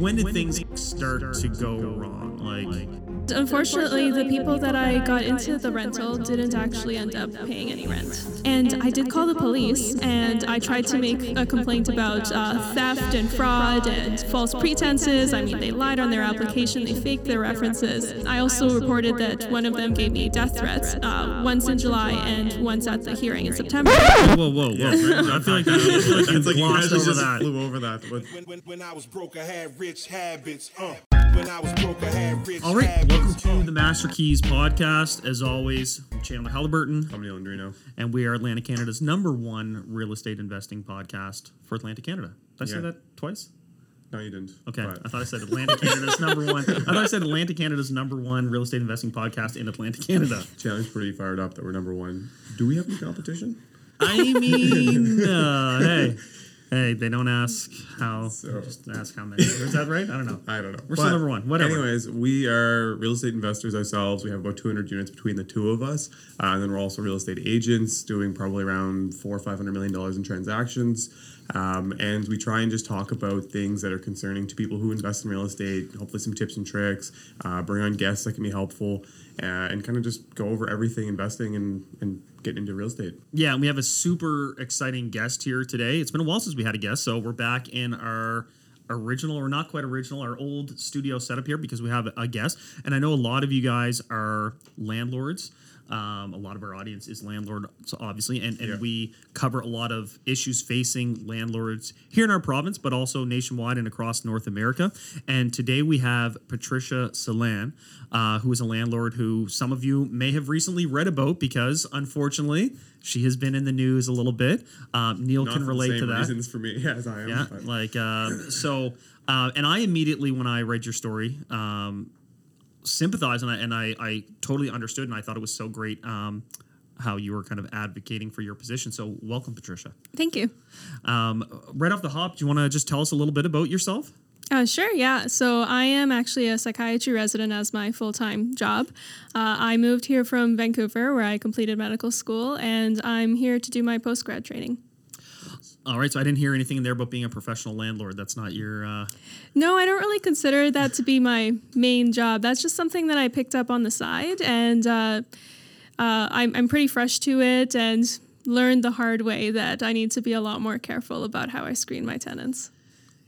when did things start to go wrong? Like, Unfortunately, the people that I got into the rental didn't actually end up paying any rent. And I did call the police and I tried to make a complaint about uh, theft and fraud and false pretenses. I mean, they lied on their application, they faked their references. I also reported that one of them gave me death threats, uh, once in July and once at the hearing in September. whoa, whoa, whoa! I feel like, I feel like you It's like you guys over just that. flew over that. When, when, when I was broke, I had rich habits. Uh. When I was broke, I had rich All right, welcome to the Master Keys podcast. As always, I'm Chandler Haliburton, I'm Neal Andreino. and we are Atlantic Canada's number one real estate investing podcast for Atlantic Canada. Did I say that twice? No, you didn't. Okay, But I thought I said Atlantic Canada's number one. I thought I said Atlantic Canada's number one real estate investing podcast in Atlantic Canada. Chandler's pretty fired up that we're number one. Do we have any competition? I mean, uh, hey, hey, they don't ask how, So- just ask how many. Is that right? I don't know. I don't know. We're still number one. Whatever. Anyways, we are real estate investors ourselves. We have about 200 units between the two of us, uh, and then we're also real estate agents, doing probably around four or five hundred million dollars in transactions. Um, and we try and just talk about things that are concerning to people who invest in real estate. Hopefully, some tips and tricks. Uh, bring on guests that can be helpful, uh, and kind of just go over everything investing and and getting into real estate. Yeah, and we have a super exciting guest here today. It's been a while since we had a guest, so we're back in our original or not quite original, our old studio setup here because we have a guest. And I know a lot of you guys are landlords. Um, a lot of our audience is landlords, obviously, and, and Yeah. we cover a lot of issues facing landlords here in our province, but also nationwide and across North America. And today we have Patricia Celan, uh, who is a landlord who some of you may have recently read about because, unfortunately, she has been in the news a little bit. Um, Neal Not can relate to that. reasons for me as I am. Yeah, but- like um, so, uh, and I immediately when I read your story, um, sympathized and I and I, I totally understood and I thought it was so great um, how you were kind of advocating for your position. So welcome, Patricia. Thank you. Um, right off the hop, do you want to just tell us a little bit about yourself? Uh, sure, yeah. So I am actually a psychiatry resident as my full time job. Uh, I moved here from Vancouver where I completed medical school, and I'm here to do my post grad training. All right, so I didn't hear anything in there about being a professional landlord. That's not your. Uh, No, I don't really consider that to be my main job. That's just something that I picked up on the side, and uh, uh, I'm, I'm pretty fresh to it and learned the hard way that I need to be a lot more careful about how I screen my tenants.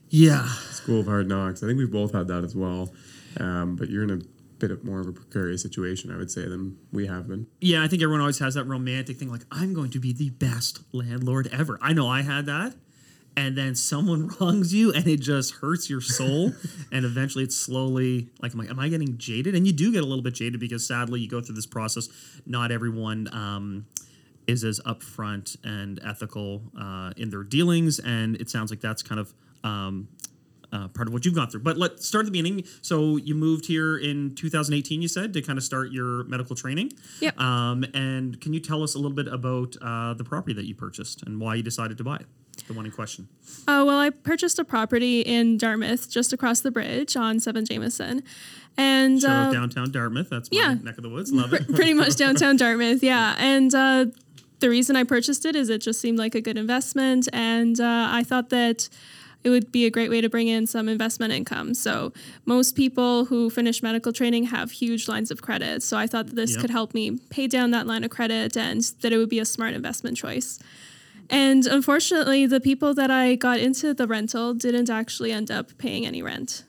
yeah, School of Hard Knocks. I think we've both had that as well. Um, but you're in a bit of more of a precarious situation, I would say, than we have been. yeah. I think everyone always has that romantic thing, like I'm going to be the best landlord ever. I know I had that. and then someone wrongs you and it just hurts your soul and eventually it's slowly like I'm like am I getting jaded and you do get a little bit jaded because sadly you go through this process not everyone um, is as upfront and ethical uh, in their dealings and it sounds like that's kind of um, uh, part of what you've gone through but let's start at the beginning so you moved here in 2018 you said to kind of start your medical training Yep. um, and can you tell us a little bit about uh, the property that you purchased and why you decided to buy it the one in question Uh, well, I purchased a property in Dartmouth, just across the bridge on Seven Jameson, and uh, downtown Dartmouth. That's my yeah. neck of the woods. Love it. pretty much downtown Dartmouth. Yeah, and uh, the reason I purchased it is it just seemed like a good investment, and uh, I thought that it would be a great way to bring in some investment income. So most people who finish medical training have huge lines of credit. So I thought that this Yep. could help me pay down that line of credit, and that it would be a smart investment choice. And unfortunately, the people that I got into the rental didn't actually end up paying any rent.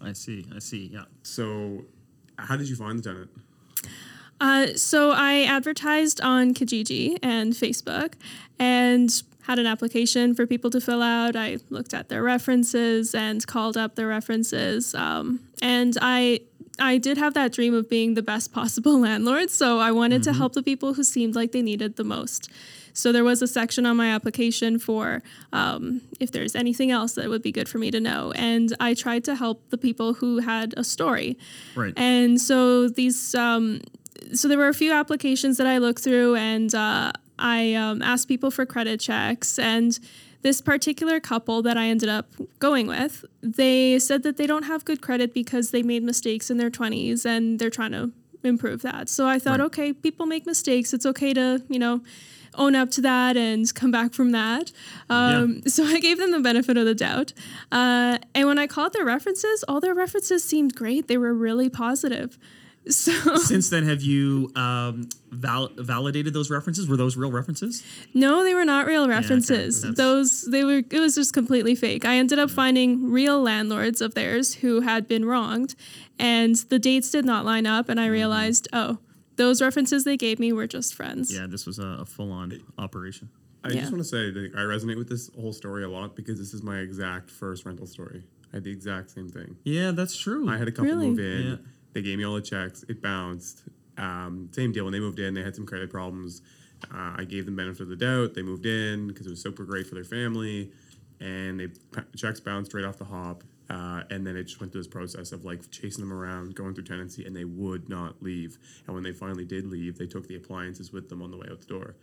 I see. I see. Yeah. So, how did you find the tenant? Uh, so I advertised on Kijiji and Facebook and had an application for people to fill out. I looked at their references and called up their references. Um, and I I did have that dream of being the best possible landlord. So I wanted to help the people who seemed like they needed the most. So there was a section on my application for um, if there's anything else that would be good for me to know. And I tried to help the people who had a story. Right. And so these, um, so there were a few applications that I looked through, and uh, I um, asked people for credit checks. And this particular couple that I ended up going with, they said that they don't have good credit because they made mistakes in their 20s and they're trying to improve that. So I thought, Right. okay, people make mistakes. It's okay to, you know, own up to that and come back from that. Um, So I gave them the benefit of the doubt. Uh, and when I called their references, all their references seemed great. They were really positive. So Since then, have you um, val- validated those references? Were those real references? no, they were not real references. that's- Those they were. It was just completely fake. I ended up finding real landlords of theirs who had been wronged, and the dates did not line up. And I realized, oh, those references they gave me were just friends. Yeah, this was a, a full-on operation. I Yeah. just want to say that I resonate with this whole story a lot because this is my exact first rental story. I had the exact same thing. Yeah, that's true. I had a couple Really? move in. Yeah. They gave me all the checks. It bounced. Um, same deal. When they moved in, they had some credit problems. Uh, I gave them benefit of the doubt. They moved in because it was super great for their family, and they checks bounced right off the hop. Uh, and then it just went through this process of like chasing them around, going through tenancy, and they would not leave. And when they finally did leave, they took the appliances with them on the way out the door.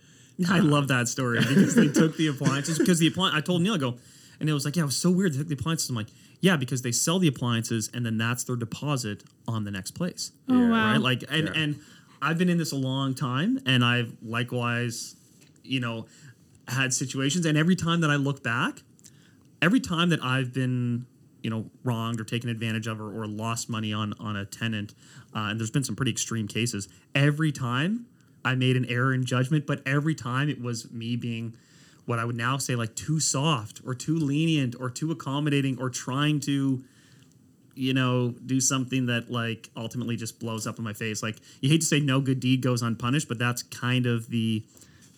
I love that story because they took the appliances because the appliance. I told Neal, I go, and it was like, yeah, it was so weird. They took the appliances. I'm like, yeah, because they sell the appliances and then that's their deposit on the next place. Oh Yeah, wow. right? Like, and Yeah. and I've been in this a long time, and I've likewise, you know, had situations, and every time that I look back, every time that I've been, you know, wronged or taken advantage of or, or lost money on on a tenant, uh, and there's been some pretty extreme cases. Every time I made an error in judgment, but every time it was me being what I would now say like too soft or too lenient or too accommodating or trying to you know, do something that like ultimately just blows up in my face. Like you hate to say no good deed goes unpunished, but that's kind of the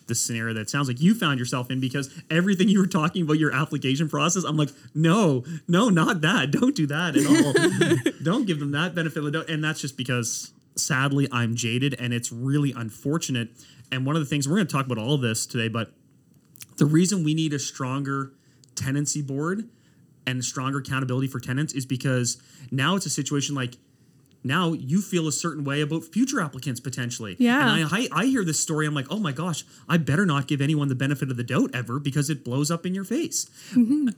the scenario that it sounds like you found yourself in because everything you were talking about your application process, I'm like, no, no, not that. Don't do that at all. Don't give them that benefit of the doubt. And that's just because sadly I'm jaded and it's really unfortunate. And one of the things we're going to talk about all of this today, but the reason we need a stronger tenancy board and stronger accountability for tenants is because now it's a situation like now you feel a certain way about future applicants potentially. Yeah. And I, I, I hear this story, I'm like, oh my gosh, I better not give anyone the benefit of the doubt ever because it blows up in your face.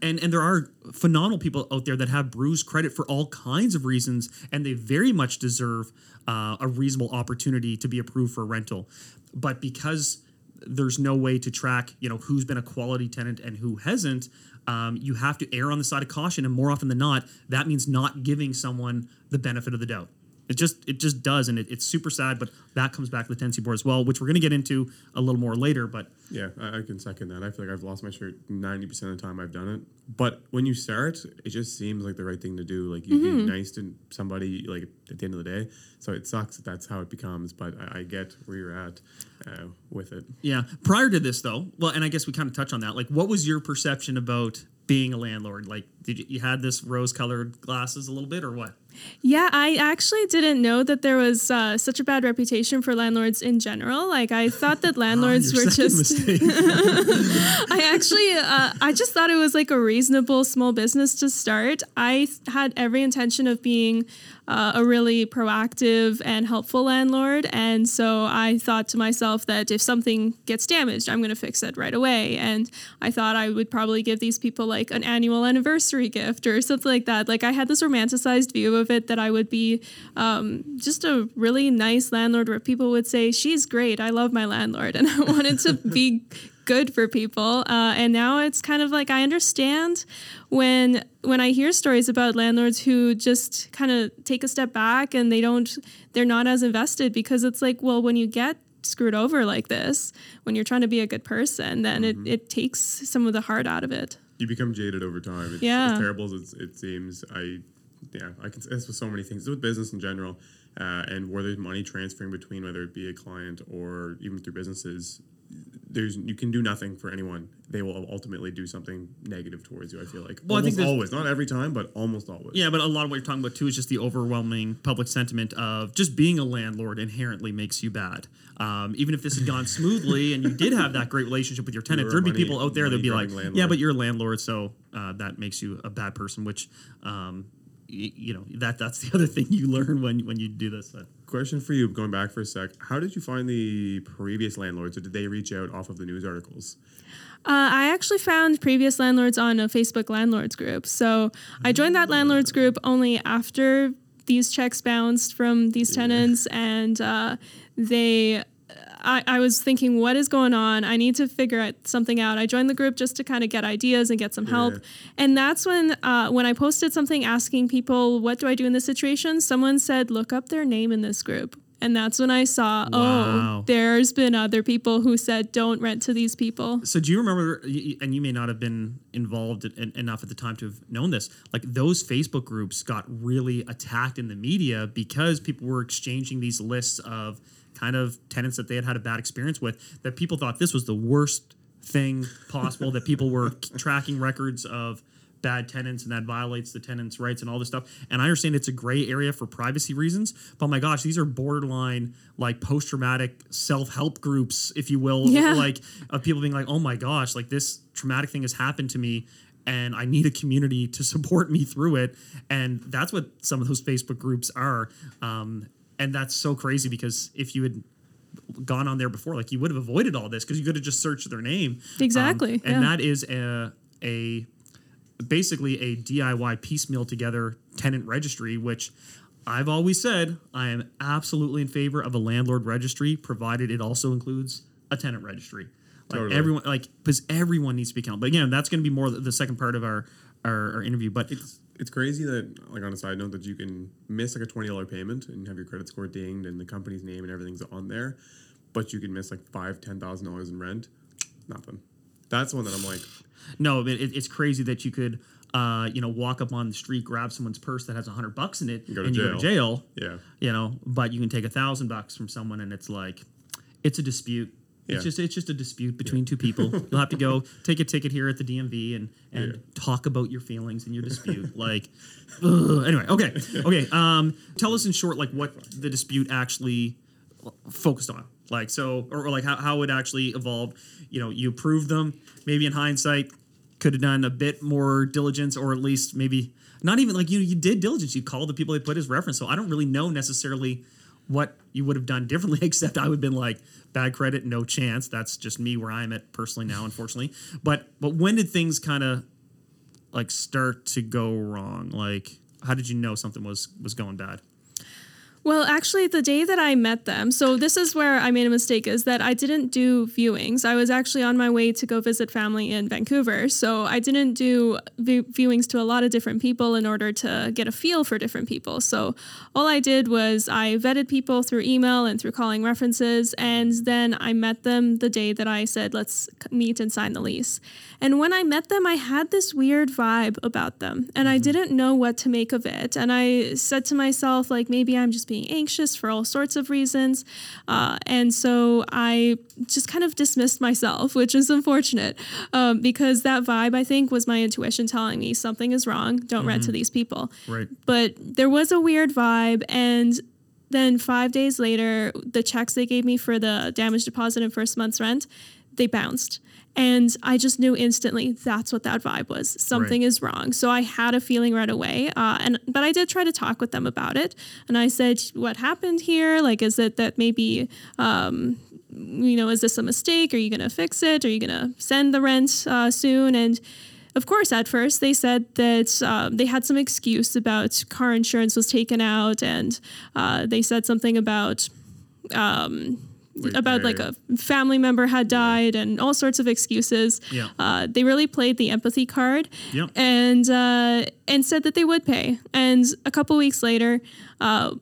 And and there are phenomenal people out there that have bruised credit for all kinds of reasons, and they very much deserve uh, a reasonable opportunity to be approved for a rental. But because there's no way to track, you know, who's been a quality tenant and who hasn't. Um, you have to err on the side of caution, and more often than not, that means not giving someone the benefit of the doubt. It just it just does, and it, it's super sad. But that comes back to the tenancy board as well, which we're going to get into a little more later. But Yeah, I, I can second that. I feel like I've lost my shirt ninety percent of the time I've done it. But when you start, it just seems like the right thing to do. Like you be nice to somebody, like at the end of the day. So it sucks that that's how it becomes. But I, I get where you're at uh, with it. yeah, prior to this though, well, and I guess we kind of touch on that. Like, what was your perception about being a landlord? Like, did you, you had this rose-colored glasses a little bit, or what? Yeah, I actually didn't know that there was uh, such a bad reputation for landlords in general. Like, I thought that landlords Your were just. I actually, uh, I just thought it was like a reasonable small business to start. I had every intention of being uh, a really proactive and helpful landlord. And so I thought to myself that if something gets damaged, I'm going to fix it right away. And I thought I would probably give these people like an annual anniversary gift or something like that. Like I had this romanticized view of it that I would be um, just a really nice landlord where people would say, She's great. I love my landlord. And I wanted to be good for people uh, and now it's kind of like i understand when when i hear stories about landlords who just kind of take a step back and they don't they're not as invested because it's like well when you get screwed over like this when you're trying to be a good person then it, it takes some of the heart out of it You become jaded over time. It's Yeah. as terrible as it seems. I, yeah, I can. It's with so many things. It's with business in general, uh, and where there's money transferring between whether it be a client or even through businesses. There's you can do nothing for anyone. They will ultimately do something negative towards you. I feel like Well, I think almost always, not every time, but almost always. Yeah, but a lot of what you're talking about too is just the overwhelming public sentiment of just being a landlord inherently makes you bad. Um, even if this had gone smoothly and you did have that great relationship with your tenant, there'd be people out there that'd be like, money-grubbing "Yeah, but you're a landlord, so uh, that makes you a bad person." Which, um, you know, that that's the other thing you learn when when you do this. But Question for you, going back for a sec. How did you find the previous landlords, or did they reach out off of the news articles? Uh, I actually found previous landlords on a Facebook landlords group. So I joined that landlords group only after these checks bounced from these tenants, and uh, they I, I was thinking, what is going on? I need to figure something out. I joined the group just to kind of get ideas and get some help. Yeah. And that's when uh, when I posted something asking people, what do I do in this situation? Someone said, look up their name in this group. And that's when I saw, Wow. oh, there's been other people who said, don't rent to these people. So do you remember? And you may not have been involved en- enough at the time to have known this. Like those Facebook groups got really attacked in the media because people were exchanging these lists of kind of tenants that they had had a bad experience with. That people thought this was the worst thing possible. that people were tracking records of bad tenants and that violates the tenants' rights and all this stuff. And I understand it's a gray area for privacy reasons, but my gosh, these are borderline like post traumatic self help groups, if you will, Yeah. like of people being like, oh my gosh, like this traumatic thing has happened to me. And I need a community to support me through it. And that's what some of those Facebook groups are. Um, and that's so crazy because if you had gone on there before, like you would have avoided all this because you could have just searched their name. Exactly, Um, and yeah. that is a, a basically a DIY piecemeal together tenant registry, which I've always said I am absolutely in favor of a landlord registry, provided it also includes a tenant registry. Like Totally. everyone, like because everyone needs to be counted. But again, that's going to be more the- the second part of our our, our interview. But It's it's crazy that like on a side note that you can miss like a twenty dollar payment and have your credit score dinged and the company's name and everything's on there, but you can miss like five ten thousand dollars in rent. Nothing. That's one that I'm like, No, it, it's crazy that you could, uh, you know, walk up on the street, grab someone's purse that has a hundred bucks in it, and you go to jail. yeah, You know, but you can take a thousand bucks from someone, and it's like, it's a dispute. It's Yeah. just it's just a dispute between two people. You'll have to go take a ticket here at the DMV and and Yeah. talk about your feelings and your dispute. like, ugh. anyway, okay, okay. Um, tell us in short, like what the dispute actually focused on like so or, or like how, how it actually evolved you know you approved them maybe in hindsight could have done a bit more diligence or at least maybe not even like you you did diligence you called the people they put as reference so i don't really know necessarily what you would have done differently except i would have been like bad credit no chance. That's just me where i'm at personally now unfortunately. But but when did things kind of like start to go wrong? Like how did you know something was was going bad Well, actually, the day that I met them, so this is where I made a mistake, is that I didn't do viewings. I was actually on my way to go visit family in Vancouver. So I didn't do vi- viewings to a lot of different people in order to get a feel for different people. So all I did was I vetted people through email and through calling references. And then I met them the day that I said, let's meet and sign the lease. And when I met them, I had this weird vibe about them and I mm-hmm. didn't know what to make of it. And I said to myself, like, maybe I'm just being anxious for all sorts of reasons. Uh, and so I just kind of dismissed myself, which is unfortunate um, because that vibe, I think, was my intuition telling me something is wrong. Don't rent to these people. right But there was a weird vibe. And then five days later, the checks they gave me for the damage deposit and first month's rent, they bounced. And I just knew instantly that's what that vibe was. Something Right. is wrong. So I had a feeling right away. Uh, and but I did try to talk with them about it. And I said, "What happened here? Like, is it that maybe um, you know, is this a mistake? Are you going to fix it? Are you going to send the rent uh, soon? And of course, at first they said that um, they had some excuse about car insurance was taken out, and uh, they said something about Late about like a family member had died and all sorts of excuses. Yeah. Uh, they really played the empathy card Yep. and uh, and said that they would pay. And a couple weeks later, uh,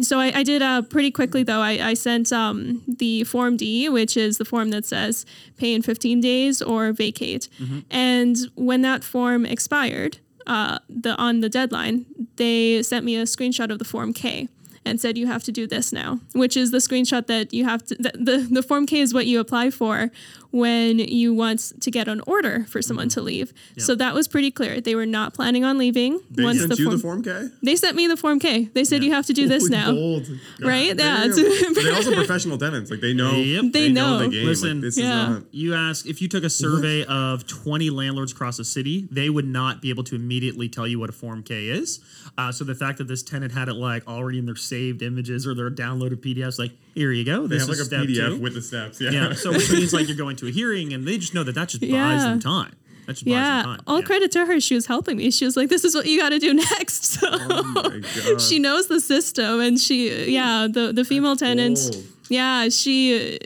so I, I did uh, pretty quickly though. I, I sent um, the form D, which is the form that says pay in 15 days or vacate. And when that form expired, uh, the on the deadline, they sent me a screenshot of the form K and said you have to do this now, which is the screenshot that you have to. The the, the form K is what you apply for when you want to get an order for someone to leave. So that was pretty clear. They were not planning on leaving They once sent the you form, the Form K? They sent me the form K. They said you have to do this Holy now. bold. Right? God Yeah, it's- But they're also professional tenants. Like they know. Yep. They know. the game. Listen, like, this yeah. is not. You ask if you took a survey of 20 landlords across the city, they would not be able to immediately tell you what a Form K is. Uh, so the fact that this tenant had it like already in their saved images or their downloaded PDFs, like here you go, They this have like is a step PDF two. with the steps. Yeah. yeah, so which means like you're going to a hearing, and they just know that that just buys Yeah. them time. That just buys Yeah, them time. all yeah. credit to her. She was helping me. She was like, "This is what you got to do next." So Oh my God. she knows the system, and she, yeah, the the female tenant bold. Yeah, she.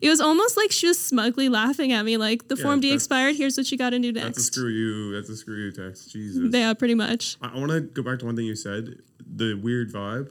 It was almost like she was smugly laughing at me, like the Yeah, Form D expired. Here's what you got to do next. That's a screw you. That's a screw you text. Jesus. Yeah, pretty much. I, I want to go back to one thing you said. The weird vibe.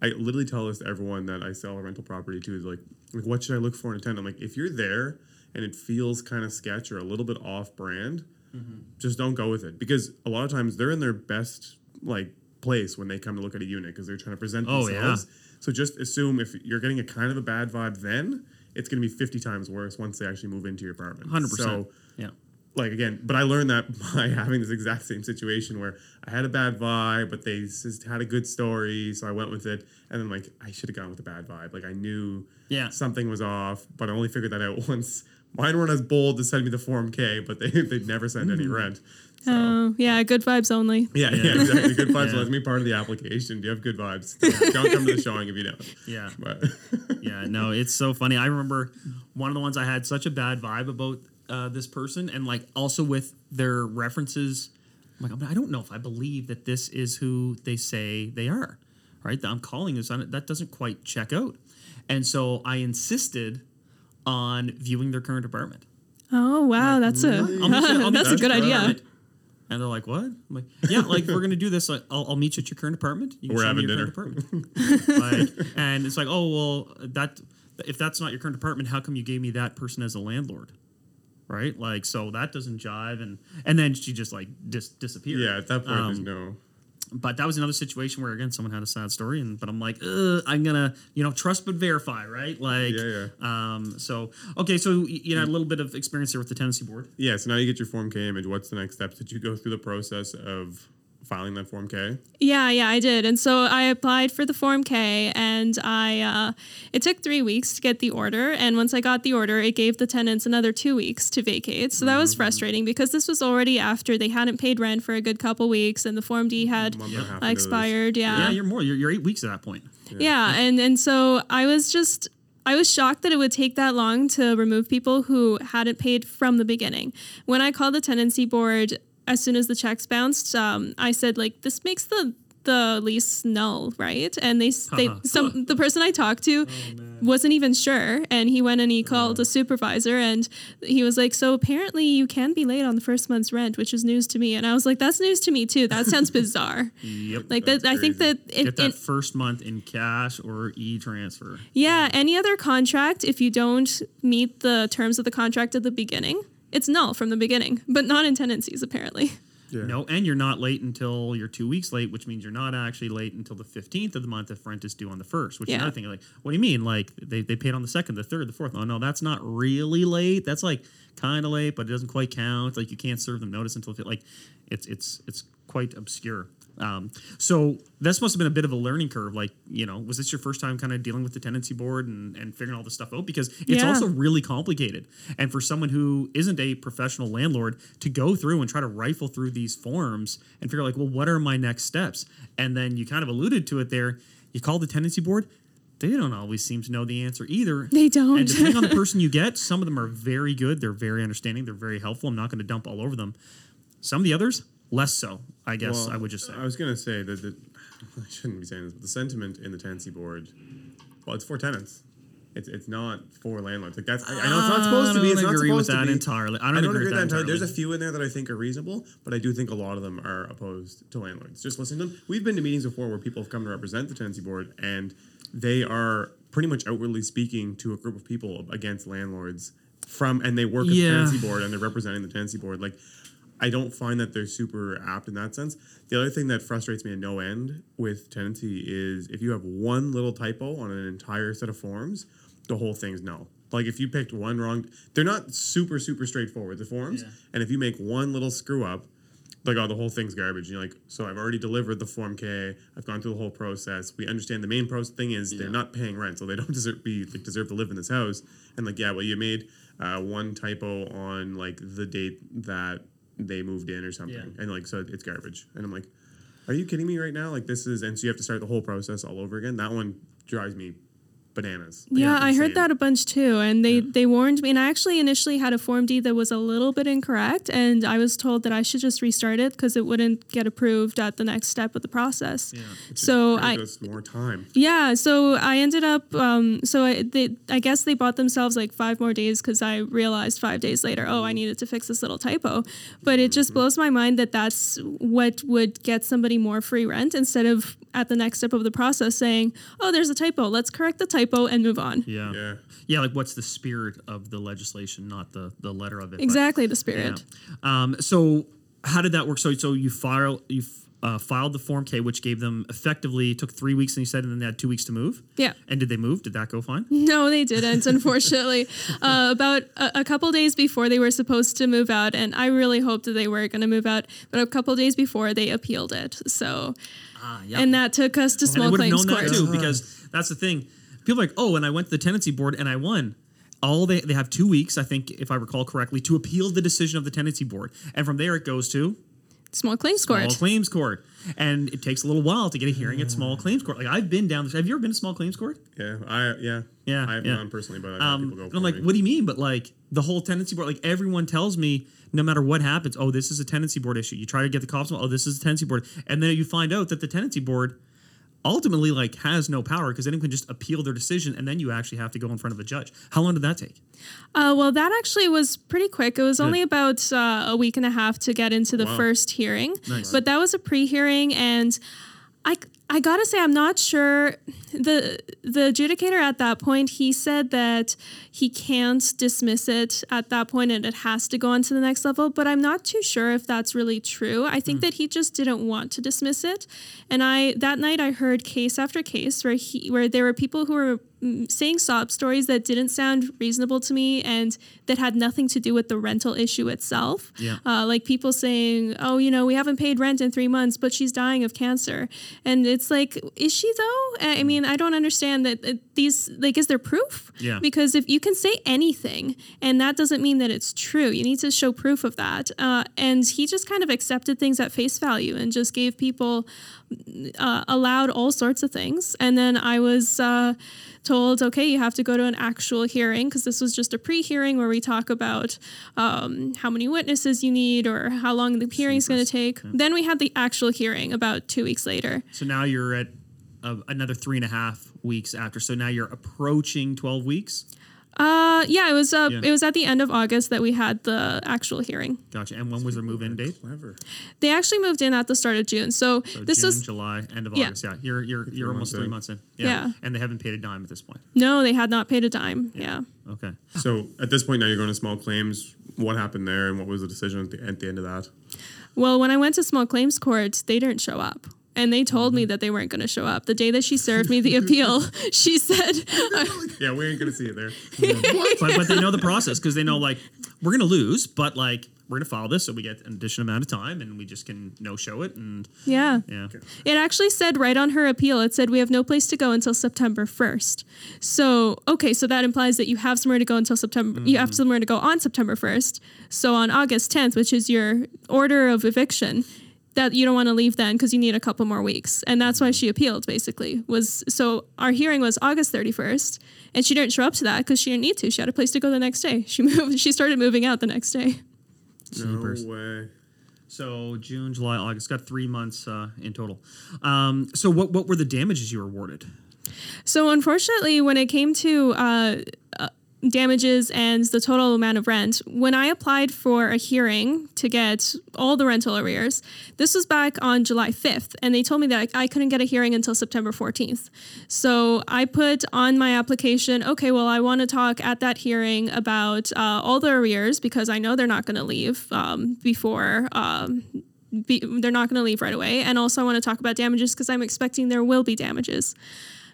I literally tell this to everyone that I sell a rental property to is like, like what should I look for in a tenant? I'm like, if you're there and it feels kind of sketch or a little bit off brand, mm-hmm. just don't go with it because a lot of times they're in their best like place when they come to look at a unit because they're trying to present Oh, yeah. themselves. So just assume if you're getting a kind of a bad vibe, then it's going to be 50 times worse once they actually move into your apartment. 100%. So yeah. Like again, but I learned that by having this exact same situation where I had a bad vibe, but they just had a good story, so I went with it. And then like I should have gone with a bad vibe. Like I knew Yeah. something was off, but I only figured that out once. Mine weren't as bold to send me the form K, but they they'd never send any hmm. rent. So Oh, yeah, good vibes only. yeah, yeah, exactly. Good vibes Yeah. let me part of the application. Do you have good vibes? Don't, don't come to the showing if you don't. Yeah. But yeah, no, it's so funny. I remember one of the ones I had such a bad vibe about uh, this person, and like also with their references. I'm like, I don't know if I believe that this is who they say they are. Right? I'm calling this on it. That doesn't quite check out. And so I insisted on viewing their current apartment. Oh wow, that's a I'll meet you- I'll that's a good idea. apartment. And they're like, "What?" I'm like, "Yeah, like we're gonna do this. Like, I'll, I'll meet you at your current apartment. You We're having your current apartment." like, and it's like, "Oh well, that if that's not your current apartment, how come you gave me that person as a landlord?" Right? Like, so that doesn't jive. And and then she just like dis- disappeared. yeah, at that point there's Um, no But that was another situation where again someone had a sad story, and but I'm like, I'm gonna you know trust but verify, right? Like, Yeah, yeah. Um, so okay, so you know a little bit of experience there with the tenancy board. Yeah, so now you get your Form K image. What's the next steps? Did you go through the process of filing that Form K? Yeah, yeah, I did. And so I applied for the Form K and I uh, it took three weeks to get the order. And once I got the order, it gave the tenants another two weeks to vacate. So that was frustrating because this was already after they hadn't paid rent for a good couple weeks and the Form D had Month and a half into this. expired. Yeah. Yeah, you're more. You're, you're eight weeks at that point. Yeah, and and so I was just I was shocked that it would take that long to remove people who hadn't paid from the beginning. When I called the tenancy board as soon as the checks bounced, um, I said like this makes the the lease null, right? And they s- they some the person I talked to wasn't even sure, and he went and he called a supervisor, and he was like, "So apparently you can be late on the first month's rent, which is news to me." And I was like, "That's news to me too. That sounds bizarre." Yep. Like that, I think that it, Get that it- first month in cash or e transfer. Yeah, any other contract, if you don't meet the terms of the contract at the beginning, it's null from the beginning, but not in tenancies, apparently. Yeah. No, and you're not late until you're two weeks late, which means you're not actually late until the 15th of the month if rent is due on the first. Which is another thing. Like, what do you mean? Like they, they paid on the second, the third, the fourth? Oh no, that's not really late. That's like kind of late, but it doesn't quite count. Like you can't serve them notice until like it's it's it's quite obscure. Um, so this must have been a bit of a learning curve. Like, you know, was this your first time kind of dealing with the tenancy board and, and figuring all this stuff out? Because it's Yeah. also really complicated. And for someone who isn't a professional landlord to go through and try to rifle through these forms and figure like, well, what are my next steps? And then you kind of alluded to it there. You call the tenancy board. They don't always seem to know the answer either. They don't. And depending on the person you get, some of them are very good. They're very understanding. They're very helpful. I'm not going to dump all over them. Some of the others, less so. I guess Well, I would just say. I was gonna say that the, I shouldn't be saying this, but the sentiment in the tenancy board, well, it's for tenants. It's it's not for landlords. Like that's I, I know it's not ah, supposed to be. I It's not agree with supposed to that be. entirely. I I don't, don't agree with that entirely. entirely. There's a few in there that I think are reasonable, but I do think a lot of them are opposed to landlords. Just listen to them. We've been to meetings before where people have come to represent the tenancy board, and they are pretty much outwardly speaking to a group of people against landlords from, and they work at Yeah. the tenancy board and they're representing the tenancy board. Like, I don't find that they're super apt in that sense. The other thing that frustrates me at no end with tenancy is if you have one little typo on an entire set of forms, the whole thing's no. Like if you picked one wrong, they're not super super straightforward the forms, Yeah. and if you make one little screw up, like oh the whole thing's garbage. And you're like, so I've already delivered the form K. I've gone through the whole process. We understand the main process thing is they're not paying rent, so they don't deserve be like deserve to live in this house. And like yeah, well you made uh, one typo on like the date that they moved in or something, Yeah. and like so it's garbage. And I'm like, are you kidding me right now? Like this is and so you have to start the whole process all over again. That one drives me bananas. Yeah, I heard that a bunch too, and they they warned me. And I actually initially had a Form D that was a little bit incorrect, and I was told that I should just restart it because it wouldn't get approved at the next step of the process. Yeah, So I us more time. yeah, so I ended up. Um, so I they I guess they bought themselves like five more days because I realized five days later, oh, I needed to fix this little typo. But it just blows my mind that that's what would get somebody more free rent instead of at the next step of the process saying, oh, there's a typo, let's correct the typo and move on. Yeah. Yeah. Yeah, like what's the spirit of the legislation, not the the letter of it. but- Exactly the yeah. spirit. Um, so how did that work? So so you file you uh, filed the Form K, which gave them effectively took three weeks, and you said, and then they had two weeks to move. Yeah. And did they move? Did that go fine? No, they didn't, unfortunately. uh, about a, a couple days before they were supposed to move out, and I really hoped that they were going to move out, but a couple days before they appealed it. So, Ah, yeah. and that took us to small claims known court. that too, because that's the thing. People are like, oh, and I went to the tenancy board and I won. All they they have two weeks, I think, if I recall correctly, to appeal the decision of the tenancy board, and from there it goes to Small claims court. small claims court, and it takes a little while to get a hearing at small claims court. Like I've been down this. Have you ever been to small claims court? Yeah. I yeah. Yeah, I haven't yeah. gone personally, but I know Um, people go. and For I'm like, me. what do you mean? But like the whole tenancy board, like everyone tells me, no matter what happens, oh, this is a tenancy board issue. You try to get the cops, oh, this is a tenancy board, and then you find out that the tenancy board ultimately like has no power because anyone can just appeal their decision, and then you actually have to go in front of a judge. How long did that take? Uh, well, that actually was pretty quick. It was only about uh, a week and a half to get into the Wow. first hearing. Nice. But that was a pre-hearing, and I I gotta say I'm not sure. the The adjudicator at that point he said that he can't dismiss it at that point, and it has to go on to the next level. But I'm not too sure if that's really true. I think that he just didn't want to dismiss it. And I that night I heard case after case where he where there were people who were mm, saying sob stories that didn't sound reasonable to me and that had nothing to do with the rental issue itself. Yeah. Uh, like people saying, oh, you know, we haven't paid rent in three months, but she's dying of cancer. And it's like, is she though? I I mean, I don't understand that uh, these, like, is there proof? Yeah. Because if you can say anything and that doesn't mean that it's true, you need to show proof of that. Uh, and he just kind of accepted things at face value and just gave people uh, allowed all sorts of things. And then I was uh, told, okay, you have to go to an actual hearing because this was just a pre hearing where we talk about um, how many witnesses you need or how long the hearing's going to take. Then we had the actual hearing about two weeks later. So now you're at uh, another three and a half weeks after. So now you're approaching twelve weeks. Uh, yeah, it was uh, Yeah. it was at the end of August that we had the actual hearing. Gotcha. And when was their move-in date? Clever. They actually moved in at the start of June, so, So this June, was July, end of Yeah. August. Yeah, you're you're you're almost three months in. Yeah. and they haven't paid a dime at this point. no, they had not paid a dime. yeah. Okay. So at this point now you're going to small claims. What happened there, and what was the decision at the, at the end of that? Well, when I went to small claims court, they didn't show up. And they told me mm-hmm. that they weren't going to show up. The day that she served me the appeal, she said, Yeah, we ain't gonna see it there. but, but they know the process because they know like we're gonna lose, but like we're gonna file this so we get an additional amount of time and we just can no show it and Yeah. yeah. It actually said right on her appeal, it said, We have no place to go until September 1st. So, okay, so that implies that you have somewhere to go until September, you have mm-hmm. somewhere to go on September 1st. So on August 10th, which is your order of eviction, that you don't want to leave then because you need a couple more weeks. And that's why she appealed basically. Was so our hearing was August 31st and she didn't show up to that because she didn't need to. She had a place to go the next day. She moved she started moving out the next day. No way. So June, July, August, got three months uh, in total. Um, so what what were the damages you were awarded? So unfortunately, when it came to uh, uh, damages and the total amount of rent, when I applied for a hearing to get all the rental arrears, this was back on July 5th, and they told me that I, couldn't get a hearing until September 14th. So I put on my application, okay, well, I want to talk at that hearing about uh, all the arrears because I know they're not going to leave um, before. Um, be, they're not going to leave right away. And also, I want to talk about damages because I'm expecting there will be damages.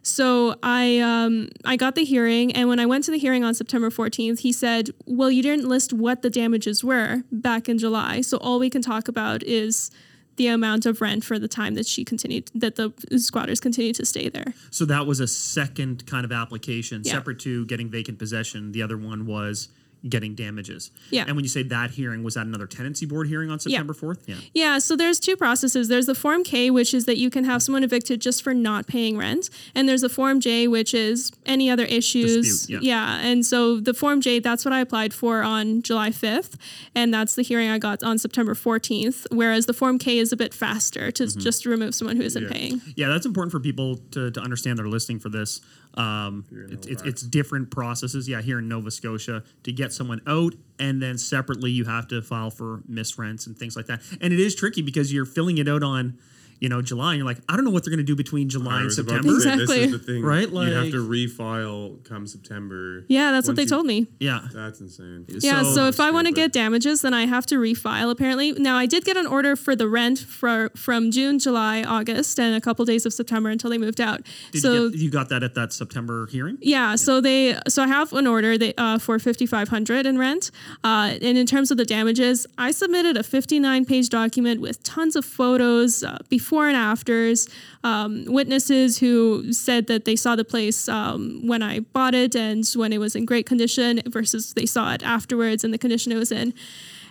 So I um, I got the hearing, and when I went to the hearing on September 14th, he said, "Well, you didn't list what the damages were back in July, so all we can talk about is." The amount of rent for the time that she continued, that the squatters continued to stay there. So that was a second kind of application, Yeah. separate to getting vacant possession. The other one was getting damages. Yeah. And when you say that hearing, was that another tenancy board hearing on September 4th? Yeah. Yeah, so there's two processes. There's the Form K, which is that you can have someone evicted just for not paying rent, and there's the Form J, which is any other issues. Dispute, yeah. and so the Form J, that's what I applied for on July 5th, and that's the hearing I got on September 14th. Whereas the Form K is a bit faster to Mm-hmm. just remove someone who isn't Yeah. paying. Yeah, that's important for people to, to understand they're listening for this. Um, it's, it's, it's different processes. Yeah, here in Nova Scotia to get someone out, and then separately you have to file for missed rents and things like that. And it is tricky because you're filling it out on, you know, July, and you're like, I don't know what they're going to do between July and was about to September. say, Exactly. This is the thing, Right, you have to refile come September. Yeah, that's what they you- told me. Yeah. That's insane. Yeah, so, if I want to get damages, then I have to refile. Apparently, now I did get an order for the rent for from June, July, August, and a couple days of September until they moved out. Did so you, get, you got that at that September hearing? yeah, so they so I have an order they, uh, for fifty five hundred in rent, uh, and in terms of the damages, I submitted a fifty nine page document with tons of photos, uh, before and afters, um, witnesses who said that they saw the place um, when I bought it and when it was in great condition versus they saw it afterwards and the condition it was in.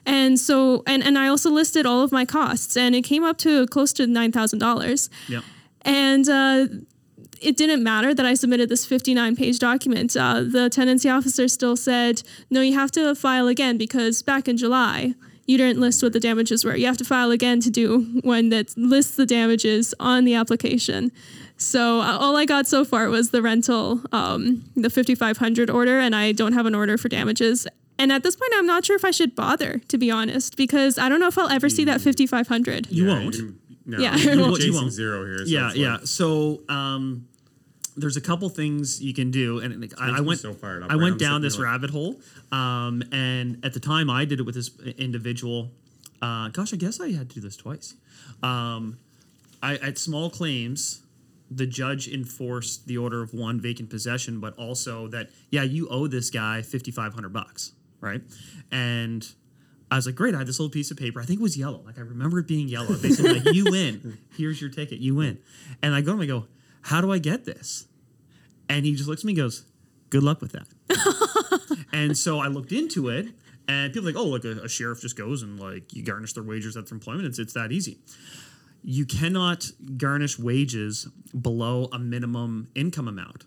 And so, and, and I also listed all of my costs, and it came up to close to nine thousand dollars. Yeah. And uh, it didn't matter that I submitted this 59 page document. Uh, the tenancy officer still said, no, you have to file again because back in July, you didn't list what the damages were. You have to file again to do one that lists the damages on the application. So uh, all I got so far was the rental, um, the 5500 order, and I don't have an order for damages. And at this point, I'm not sure if I should bother, to be honest, because I don't know if I'll ever see that 5500. You won't. no, Yeah. you're You won't- you won't. zero here. So yeah, yeah. So um, there's a couple things you can do, and like, I, I went so fired up I right went down this here rabbit hole, um, and at the time I did it with this individual. Uh, gosh, I guess I had to do this twice. Um, I at small claims. The judge enforced the order of one vacant possession, but also that yeah, you owe this guy fifty five hundred bucks, right? And I was like, great. I had this little piece of paper. I think it was yellow. Like I remember it being yellow. Basically, like you win. Here's your ticket. You win. And I go him. I go, how do I get this? And he just looks at me. and Goes, good luck with that. and so I looked into it, and people like, oh, like a, a sheriff just goes and like you garnish their wages at their employment. It's it's that easy. You cannot garnish wages below a minimum income amount.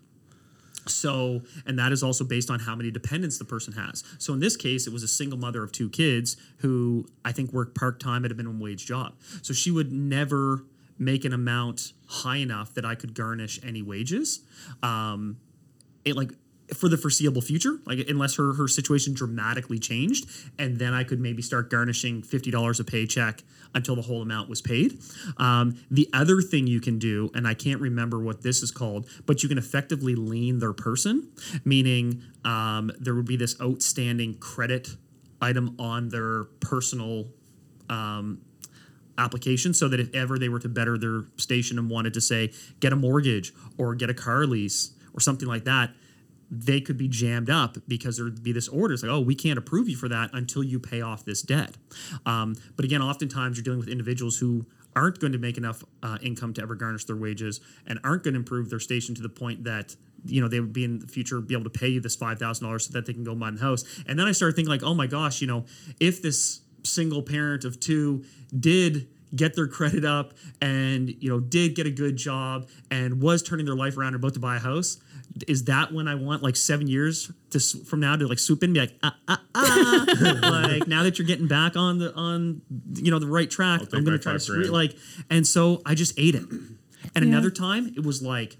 So, and that is also based on how many dependents the person has. So, in this case, it was a single mother of two kids who I think worked part time at a minimum wage job. So, she would never make an amount high enough that I could garnish any wages. Um, it like for the foreseeable future, like unless her her situation dramatically changed, and then I could maybe start garnishing fifty dollars a paycheck until the whole amount was paid. Um, the other thing you can do, and I can't remember what this is called, but you can effectively lien their person, meaning um, there would be this outstanding credit item on their personal application so that if ever they were to better their station and wanted to say get a mortgage or get a car lease or something like that they could be jammed up because there'd be this order. It's like oh we can't approve you for that until you pay off this debt. Um, but again oftentimes you're dealing with individuals who aren't going to make enough uh, income to ever garnish their wages and aren't going to improve their station to the point that you know they would be in the future be able to pay you this $5000 so that they can go buy the house. And then i started thinking like oh my gosh you know if this single parent of two did get their credit up and you know did get a good job and was turning their life around and about to buy a house is that when i want like seven years to from now to like swoop in and be like ah ah ah like now that you're getting back on the on you know the right track i'm gonna try to five like and so i just ate it and Yeah. another time it was like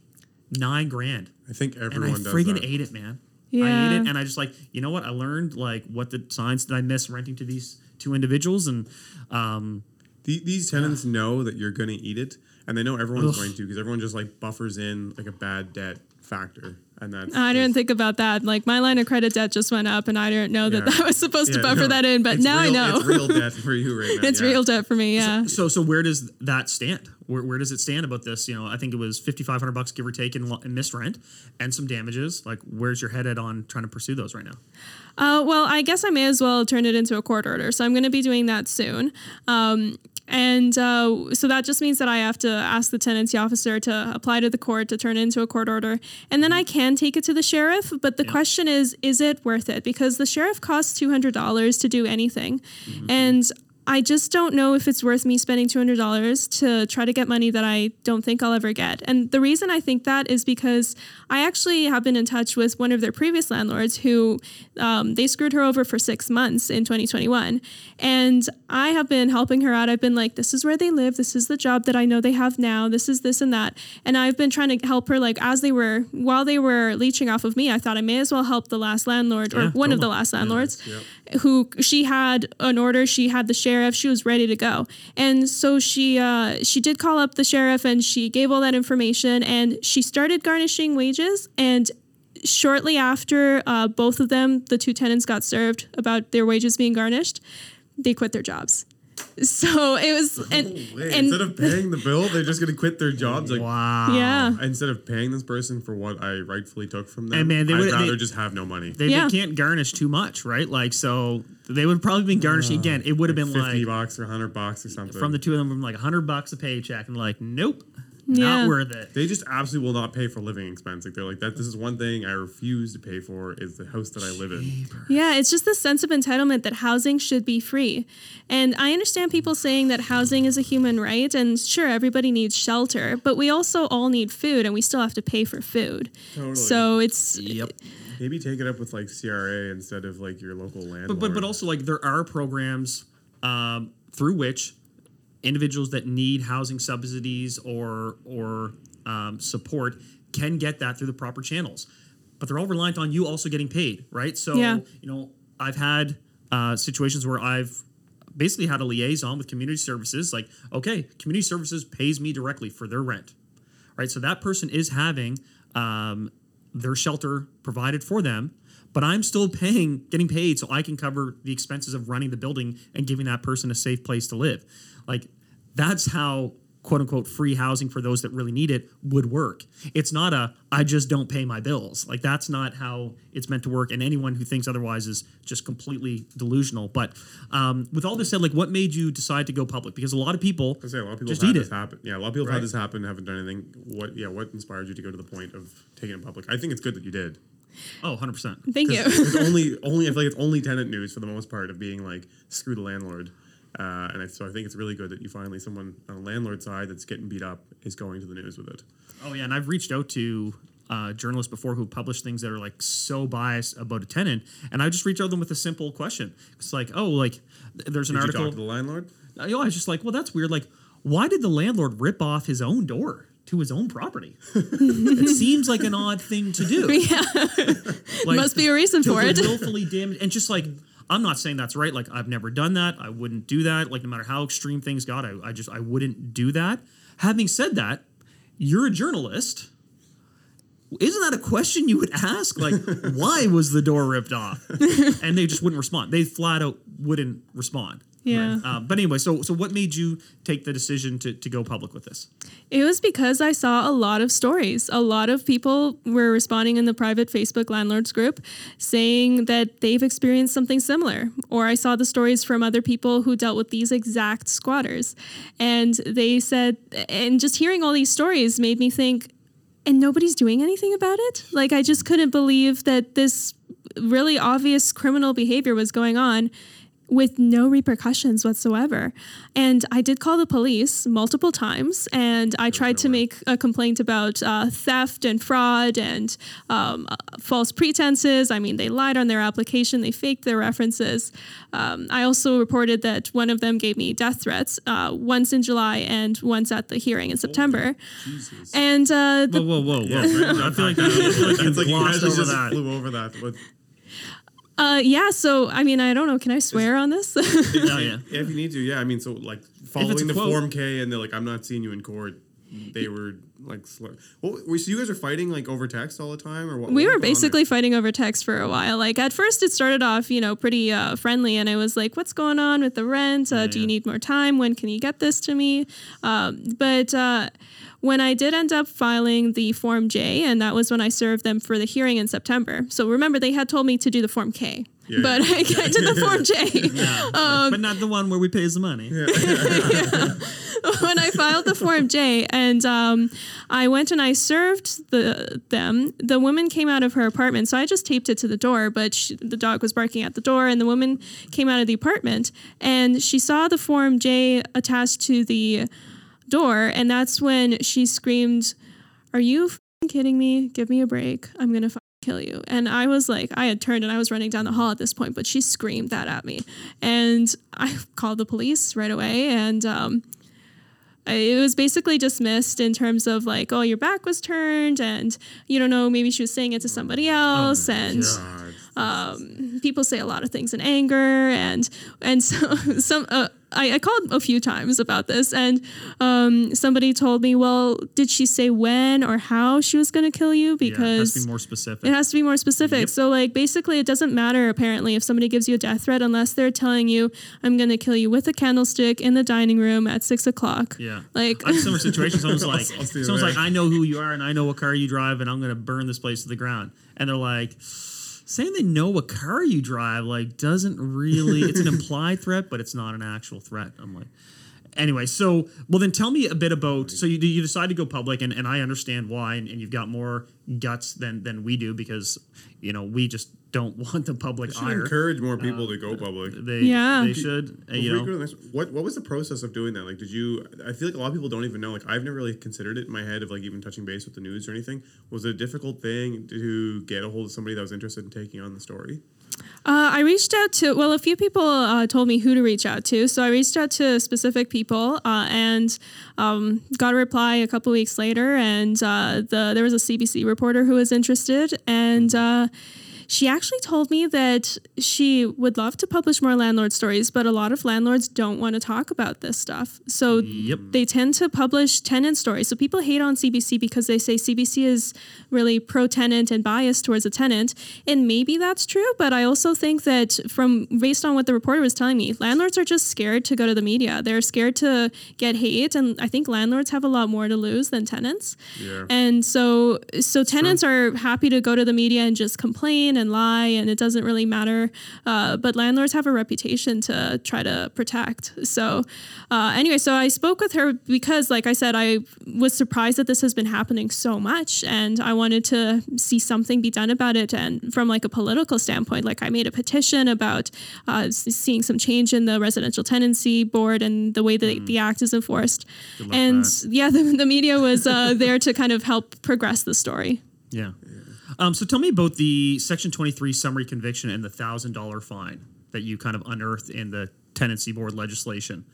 nine grand I think everyone and I everyone does friggin' that. ate it, man. I Yeah. ate it, and I just like, you know what? I learned like what the signs did I miss renting to these two individuals, and um, The- These tenants know that you're going to eat it, and they know everyone's Ugh. going to because everyone just like buffers in like a bad debt factor, and that's. I didn't just- think about that. Like my line of credit debt just went up, and I didn't know that Yeah. that was supposed to buffer no, that in. But now real- I know it's real debt for you right now. it's yeah. real debt for me. Yeah. so so where does that stand? Where, where does it stand about this? You know, I think it was fifty five hundred bucks give or take in, in missed rent and some damages. Like, where's your head at on trying to pursue those right now? Uh, well, I guess I may as well turn it into a court order. So I'm going to be doing that soon. Um, and uh, so that just means that I have to ask the tenancy officer to apply to the court to turn it into a court order. And then I can take it to the sheriff. But the question is, is it worth it? Because the sheriff costs $200 to do anything. And I just don't know if it's worth me spending $200 to try to get money that I don't think I'll ever get. And the reason I think that is because I actually have been in touch with one of their previous landlords who um, they screwed her over for six months in 2021. And I have been helping her out. I've been like, this is where they live. This is the job that I know they have now. This is this and that. And I've been trying to help her, like, as they were, while they were leeching off of me, I thought I may as well help the last landlord or Yeah, one of the last landlords who she had an order she had the sheriff she was ready to go. And so she uh, she did call up the sheriff and she gave all that information and she started garnishing wages. And shortly after uh, both of them the two tenants got served about their wages being garnished they quit their jobs so it was and, Wait, and instead of paying the bill, they're just gonna quit their jobs. Like, Wow. yeah instead of paying this person for what I rightfully took from them, And man, they I'd rather they- just have no money. They, Yeah. they can't garnish too much, right? Like, so they would probably been garnishing uh, again. It would have been fifty like bucks or hundred bucks or something. from the two of them, from like a hundred bucks a paycheck, and like, nope, Yeah. not worth it. they just absolutely will not pay for living expense. Like they're like that. This is one thing I refuse to pay for is the house that I live in. Yeah, it's just the sense of entitlement that housing should be free. And I understand people saying that housing is a human right, and sure, everybody needs shelter, but we also all need food, and we still have to pay for food. Totally. So it's Yep. Maybe take it up with like CRA instead of like your local landlord. But, but but also like there are programs um, through which individuals that need housing subsidies or or um, support can get that through the proper channels. But they're all reliant on you also getting paid, right? So Yeah. you know, I've had uh, situations where I've basically had a liaison with community services. Like, okay, community services pays me directly for their rent, right? So that person is having um, their shelter provided for them, but I'm still paying, getting paid, so I can cover the expenses of running the building and giving that person a safe place to live. Like that's how quote unquote free housing for those that really need it would work. It's not a I just don't pay my bills. Like that's not how it's meant to work. And anyone who thinks otherwise is just completely delusional. But um, with all this said, like what made you decide to go public? Because a lot of people I say a lot of people just this it. happen. Yeah, a lot of people have had this happen, haven't done anything. What? Yeah, what inspired you to go to the point of taking it public? I think it's good that you did. Oh, 100%. thank you. It's only, only I feel like it's only tenant news for the most part of being like screw the landlord. Uh, and I, so I think it's really good that you finally someone on the landlord side that's getting beat up is going to the news with it. Oh yeah, and I've reached out to uh, journalists before who publish things that are like so biased about a tenant, and I just reach out to them with a simple question. It's like, oh, like th- there's an Did you article. talk to the landlord? Uh, you know, I was just like, well, that's weird. Like, why did the landlord rip off his own door to his own property? it seems like an odd thing to do. yeah, Like, must be a reason for it. willfully damage, and just like. I'm not saying that's right. Like I've never done that. I wouldn't do that. Like no matter how extreme things got, I, I just I wouldn't do that. Having said that, you're a journalist. Isn't that a question you would ask? Like, why was the door ripped off? And they just wouldn't respond. They flat out wouldn't respond. Yeah. Um, but anyway, so so what made you take the decision to, to go public with this? It was because I saw a lot of stories. A lot of people were responding in the private Facebook landlords group saying that they've experienced something similar. Or I saw the stories from other people who dealt with these exact squatters. And they said, and just hearing all these stories made me think, and nobody's doing anything about it? Like, I just couldn't believe that this really obvious criminal behavior was going on with no repercussions whatsoever. And I did call the police multiple times, and I tried to make a complaint about uh, theft and fraud and um, uh, false pretenses. I mean, they lied on their application, they faked their references. Um, I also reported that one of them gave me death threats, uh, once in July and once at the hearing in September. And uh, the Whoa, whoa, whoa, whoa! I feel like, I feel like you like you guys over just that. flew over that. But Uh, yeah, so I mean, I don't know. Can I swear on this? Oh, yeah. yeah, if you need to, yeah. I mean, so like following the quote- Form K, and they're like, "I'm not seeing you in court." They were like, slur- well, were so you guys are fighting like over text all the time, or what? we were was going on there? basically fighting over text for a while. Like at first, it started off, you know, pretty uh, friendly, and I was like, "What's going on with the rent? Uh, do you yeah. need more time? When can you get this to me?" Um, but uh, when I did end up filing the Form J, and that was when I served them for the hearing in September. So remember, they had told me to do the Form K. Yeah, but I, I to the Form J. Um, but not the one where we pays the money. when I filed the Form J, and um, I went and I served the them. The woman came out of her apartment, so I just taped it to the door. But she, the dog was barking at the door, and the woman came out of the apartment, and she saw the Form J attached to the door, and that's when she screamed, "Are you kidding me? Give me a break! I'm gonna." F- kill you. And i was like i had turned and i was running down the hall at this point but she screamed that at me. And i called the police right away. And um, it was basically dismissed in terms of like, oh, your back was turned, and you don't know, maybe she was saying it to somebody else, and God. People say a lot of things in anger, and and so some. Uh, I, I called a few times about this, and um, somebody told me, "Well, did she say when or how she was going to kill you?" Yeah, it has Because to be more specific. it has to be more specific. Yep. So, like, basically, it doesn't matter apparently if somebody gives you a death threat unless they're telling you, "I'm going to kill you with a candlestick in the dining room at six o'clock." Yeah. Like, I have similar situations. Someone's like, I'll see you someone's there. like, I know who you are and I know what car you drive and I'm going to burn this place to the ground. And they're like, saying they know what car you drive, like, doesn't really, it's an implied threat, but it's not an actual threat. I'm like, anyway, so, well, then tell me a bit about, so you, you decide to go public and, and I understand why, and, and you've got more guts than, than we do because, you know, we just don't want the public should ire. encourage more people to go public. They, Yeah. they should, uh, you know. go to the next- what what was the process of doing that? Like, did you? I feel like a lot of people don't even know. Like, I've never really considered it in my head of like even touching base with the news or anything. Was it a difficult thing to get a hold of somebody that was interested in taking on the story? Uh, I reached out to, well, a few people uh, told me who to reach out to. So I reached out to specific people uh, and um, got a reply a couple weeks later. And uh, the there was a CBC reporter who was interested. And uh, she actually told me that she would love to publish more landlord stories, but a lot of landlords don't want to talk about this stuff. So Yep. they tend to publish tenant stories. So people hate on CBC because they say CBC is really pro tenant and biased towards a tenant. And maybe that's true, but I also think that from based on what the reporter was telling me, landlords are just scared to go to the media. They're scared to get hate. And I think landlords have a lot more to lose than tenants. Yeah. And so so tenants are happy to go to the media and just complain and lie and it doesn't really matter. Uh, but landlords have a reputation to try to protect. So uh, anyway, so I spoke with her because like I said, I was surprised that this has been happening so much and I wanted to see something be done about it. And from like a political standpoint, like I made a petition about uh, seeing some change in the residential tenancy board and the way that the act is enforced. And with yeah, the, the media was uh, there to kind of help progress the story. Yeah. Um, so tell me about the Section 23 summary conviction and the $1,000 fine that you kind of unearthed in the tenancy board legislation.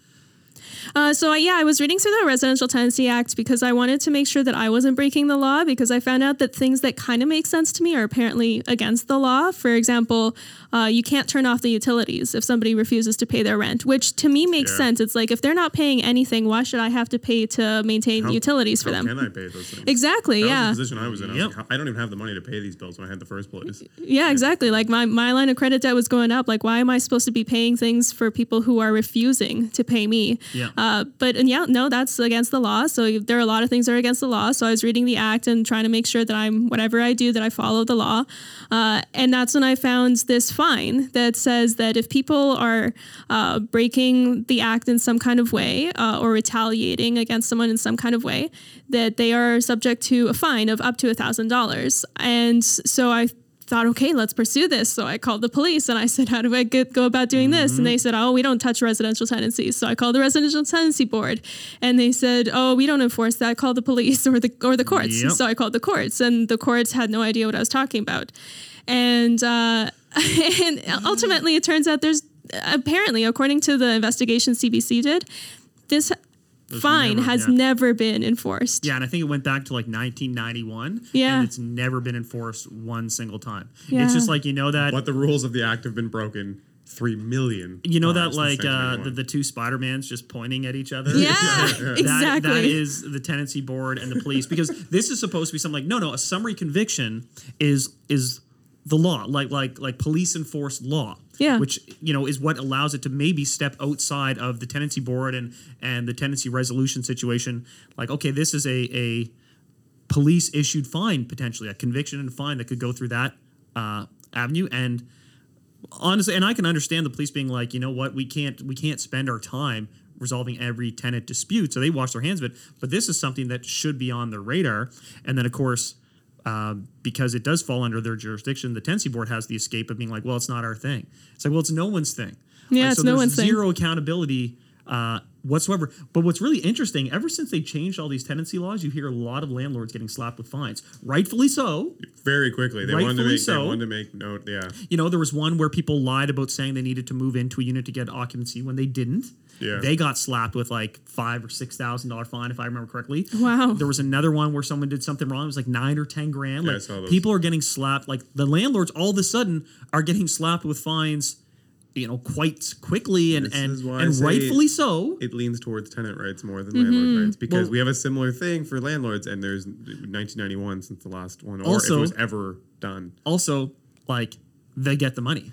Uh, so I, yeah, I was reading through the Residential Tenancy Act because I wanted to make sure that I wasn't breaking the law because I found out that things that kind of make sense to me are apparently against the law. For example, uh, you can't turn off the utilities if somebody refuses to pay their rent, which to me makes Yeah. sense. It's like if they're not paying anything, why should I have to pay to maintain How- utilities for them? Can I pay those things? Exactly. That yeah. was the position I was in. I, was Yep. like, I don't even have the money to pay these bills when I had the first place. Yeah, exactly. Like my, my line of credit debt was going up. Like, why am I supposed to be paying things for people who are refusing to pay me? Yeah. Uh, but and yeah, no, that's against the law. So there are a lot of things that are against the law. So I was reading the act and trying to make sure that I'm whatever I do that I follow the law. Uh, and that's when I found this fine that says that if people are uh, breaking the act in some kind of way uh, or retaliating against someone in some kind of way, that they are subject to a fine of up to a thousand dollars. And so I thought, okay, let's pursue this. So I called the police and I said, how do I get, go about doing this? And they said, oh, we don't touch residential tenancies. So I called the residential tenancy board and they said, oh, we don't enforce that. Call the police or the, or the courts. Yep. So I called the courts and the courts had no idea what I was talking about. And, uh, and ultimately it turns out there's apparently, according to the investigation CBC did, this fine never- has yeah. never been enforced. Yeah, and I think it went back to like 1991. Yeah. And it's never been enforced one single time. Yeah. It's just like, you know that. But the rules of the act have been broken three million. You know that like uh, the, the two Spider-Mans just pointing at each other? Yeah, That- exactly. that is the tenancy board and the police because this is supposed to be something like no no a summary conviction is is the law like like like police enforced law Yeah. which you know is what allows it to maybe step outside of the tenancy board and and the tenancy resolution situation like okay this is a a police issued fine potentially a conviction and fine that could go through that uh, avenue and honestly, and I can understand the police being like, you know what, we can't we can't spend our time resolving every tenant dispute, so they wash their hands of it. But this is something that should be on their radar, and then of course. Uh, because it does fall under their jurisdiction, the tenancy board has the escape of being like, "Well, it's not our thing." It's like, "Well, it's no one's thing." Yeah, Like, it's so no there's one's thing. zero accountability uh, whatsoever. But what's really interesting, ever since they changed all these tenancy laws, you hear a lot of landlords getting slapped with fines, rightfully so. Very quickly, they wanted to Rightfully make. so. They wanted to make note. Yeah, You know, there was one where people lied about saying they needed to move into a unit to get occupancy when they didn't. Yeah. They got slapped with like five or six thousand dollar fine, if I remember correctly. Wow. There was another one where someone did something wrong. It was like nine or ten grand. Yeah, I Like saw those. people are getting slapped. Like the landlords, all of a sudden, are getting slapped with fines. You know, quite quickly and and, is why I and say rightfully so. it leans towards tenant rights more than Mm-hmm. landlord rights because Well- we have a similar thing for landlords, and there's 1991 since the last one, or if Also- it was ever done. also like they get the money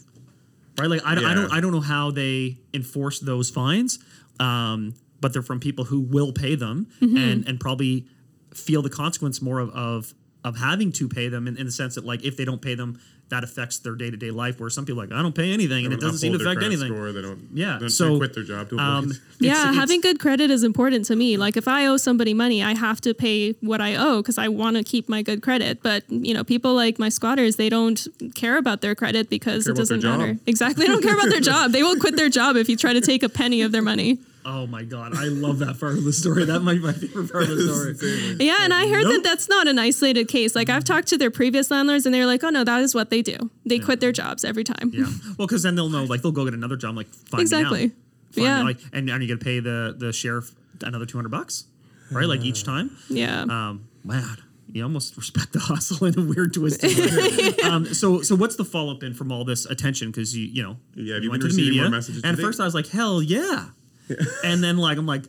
right like i, don't I don't i don't know how they enforce those fines um, but they're from people who will pay them Mm-hmm. and and probably feel the consequence more of of, of having to pay them in, in the sense that like if they don't pay them that affects their day-to-day life where some people are like i don't pay anything and it doesn't seem to affect anything Score, they don't. Yeah, they don't so, quit their job to avoid. um, yeah, it's- it's- having good credit is important to me. Like if I owe somebody money, I have to pay what I owe because I want to keep my good credit. But you know, people like my squatters, they don't care about their credit because it doesn't matter. Exactly, they don't care about their job. They will quit their job if you try to take a penny of their money. Oh my god i love that part of the story that might be my favorite part of the story Yeah, and I heard Nope. that that's not an isolated case. Like I've talked to their previous landlords, and they're like, "Oh no, that is what they do. They quit their jobs every time." yeah well because then they'll know like they'll go get another job like find Exactly. me. Find Yeah. like and, and you got to pay the the sheriff another 200 bucks right like each time Yeah. um man you almost respect the hustle in a weird twist. um, so so what's the follow up in from all this attention because you you know Yeah, have you you went to the media more messages and at first I was like hell yeah and then like I'm like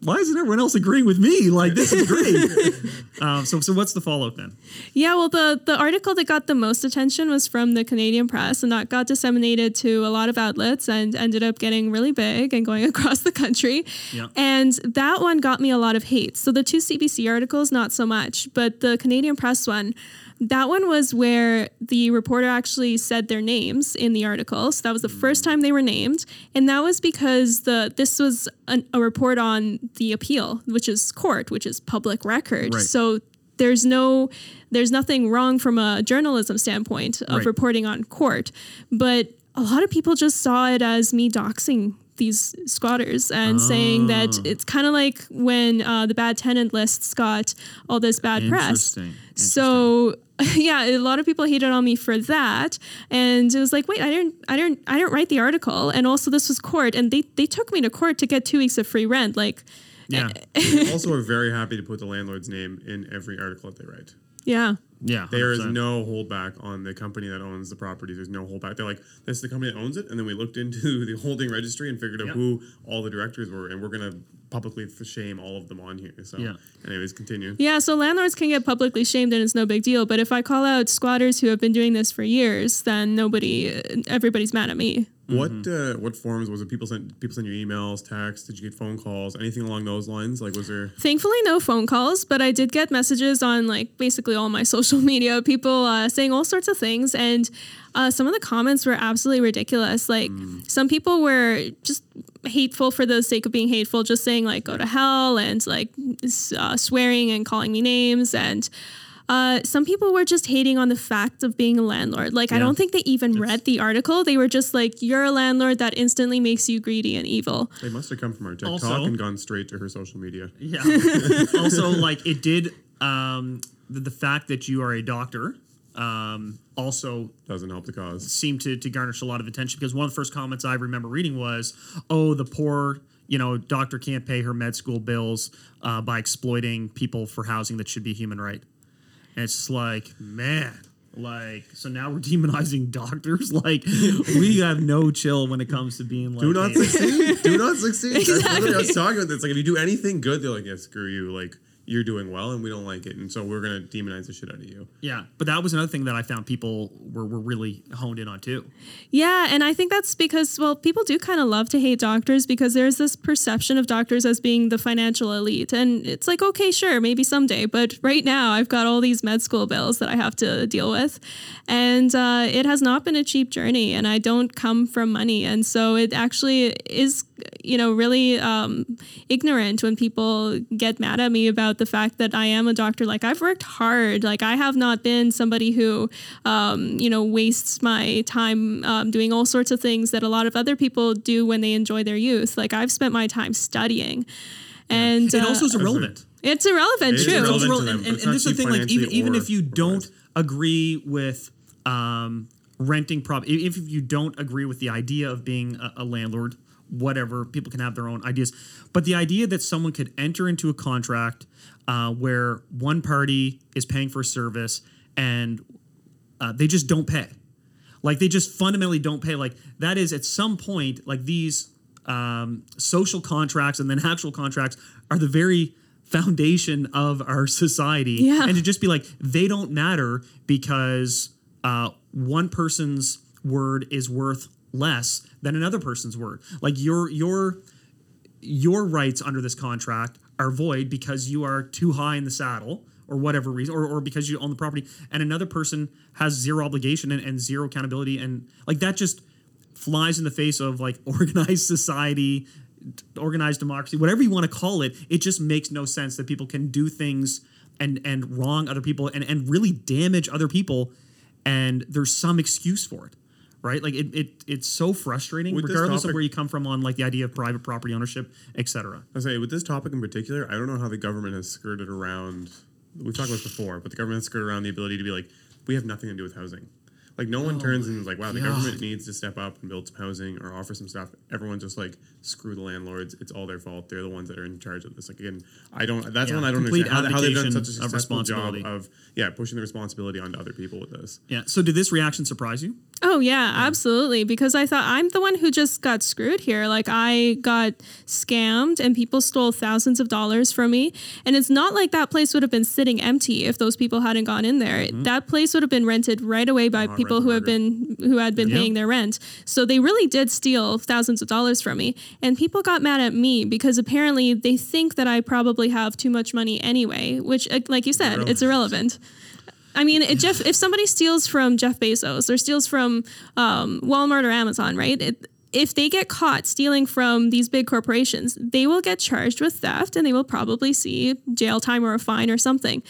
why isn't everyone else agreeing with me like this is great um, so so what's the follow up then Yeah, well, the the article that got the most attention was from the Canadian press, and that got disseminated to a lot of outlets and ended up getting really big and going across the country. Yeah. And that one got me a lot of hate. So the two CBC articles, not so much, but the Canadian press one. That one was where the reporter actually said their names in the article. So that was the first mm. time they were named, and that was because the this was an, a report on the appeal, which is court, which is public record. Right. So there's no there's nothing wrong from a journalism standpoint of Right. reporting on court but a lot of people just saw it as me doxing these squatters and saying that Oh. it's kind of like when uh, the bad tenant lists got all this bad press Interesting. so yeah a lot of people hated on me for that and it was like wait i didn't i didn't i didn't write the article and also this was court and they they took me to court to get two weeks of free rent like yeah They also are very happy to put the landlord's name in every article that they write. Yeah yeah There is 100%. no holdback on the company that owns the property. There's no holdback. They're like, this is the company that owns it. And then we looked into the holding registry and figured out Yeah. who all the directors were. And we're going to publicly f- shame all of them on here. So, Yeah. anyways, continue. Yeah, so landlords can get publicly shamed and it's no big deal. But if I call out squatters who have been doing this for years, then nobody, everybody's mad at me. What Mm-hmm. uh, what forms was it? People sent people send you emails, texts. Did you get phone calls? Anything along those lines? Like, was there? Thankfully, no phone calls, but I did get messages on like basically all my social media, people uh, saying all sorts of things. And uh, some of the comments were absolutely ridiculous. Like some people were just hateful for the sake of being hateful, just saying like go to hell and like uh, swearing and calling me names. And uh, some people were just hating on the fact of being a landlord. Like, I don't think they even read the article. They were just like, you're a landlord that instantly makes you greedy and evil. They must have come from our TikTok Also- and gone straight to her social media. Yeah. also, like it did. Um, the, the fact that you are a doctor um, also Doesn't help the cause. seemed to to garnish a lot of attention because one of the first comments I remember reading was, "Oh, the poor." You know, doctor can't pay her med school bills uh, by exploiting people for housing that should be human right. And it's just like, man, like, so now we're demonizing doctors. Like, we have no chill when it comes to being like, Do not hey, succeed. do not succeed. That's literally, I was talking about this. Like, if you do anything good, they're like, yeah, screw you. Like, you're doing well and we don't like it, and so we're gonna demonize the shit out of you. Yeah, but that was another thing that I found people were, were really honed in on too. Yeah, and I think that's because well, people do kind of love to hate doctors because there's this perception of doctors as being the financial elite, and it's like okay, sure, maybe someday, but right now I've got all these med school bills that I have to deal with, and uh, it has not been a cheap journey, and I don't come from money, and so it actually is, you know, really um, ignorant when people get mad at me about the fact that I am a doctor. Like I've worked hard, like I have not been somebody who, um, you know, wastes my time um, doing all sorts of things that a lot of other people do when they enjoy their youth. Like I've spent my time studying, and It uh, also is irrelevant. it's irrelevant. It is true. It's irrelevant to irrelevant. them, and, and, and this is the thing, like even even if you don't otherwise. agree with um, renting prop, if if you don't agree with the idea of being a, a landlord, whatever, people can have their own ideas. But the idea that someone could enter into a contract uh, where one party is paying for a service and uh, they just don't pay. Like they just fundamentally don't pay. Like that is at some point, like these um, social contracts and then actual contracts are the very foundation of our society. Yeah. And to just be like, they don't matter because uh, one person's word is worth less than another person's word. Like your your your rights under this contract are void because you are too high in the saddle or whatever reason or, or because you own the property and another person has zero obligation and, and zero accountability and like that just flies in the face of like organized society organized democracy whatever you want to call it it just makes no sense that people can do things and and wrong other people and and really damage other people and there's some excuse for it right like it, it it's so frustrating With regardless of where you come from on like the idea of private property ownership etc I say with this topic in particular, I don't know how the government has skirted around. We've talked about this before, but the government has skirted around the ability to be like, we have nothing to do with housing. Like no one oh. turns and is like, wow, the God. government needs to step up and build some housing or offer some stuff. Everyone's just like, screw the landlords. It's all their fault. They're the ones that are in charge of this. Like again, I don't. That's Yeah, one I don't complete understand how, how they've done such a of successful job responsibility. of yeah pushing the responsibility onto other people with this. Yeah. So did this reaction surprise you? Oh yeah, absolutely. Because I thought I'm the one who just got screwed here. Like I got scammed and people stole thousands of dollars from me. And it's not like that place would have been sitting empty if those people hadn't gone in there. Mm-hmm. That place would have been rented right away by people rent who have been who had been Yeah. paying their rent. So they really did steal thousands of dollars from me. And people got mad at me because apparently they think that I probably have too much money anyway, which uh, like you said, it's irrelevant. I mean, it, Jeff. If somebody steals from Jeff Bezos or steals from um, Walmart or Amazon, right? It, if they get caught stealing from these big corporations, they will get charged with theft and they will probably see jail time or a fine or something.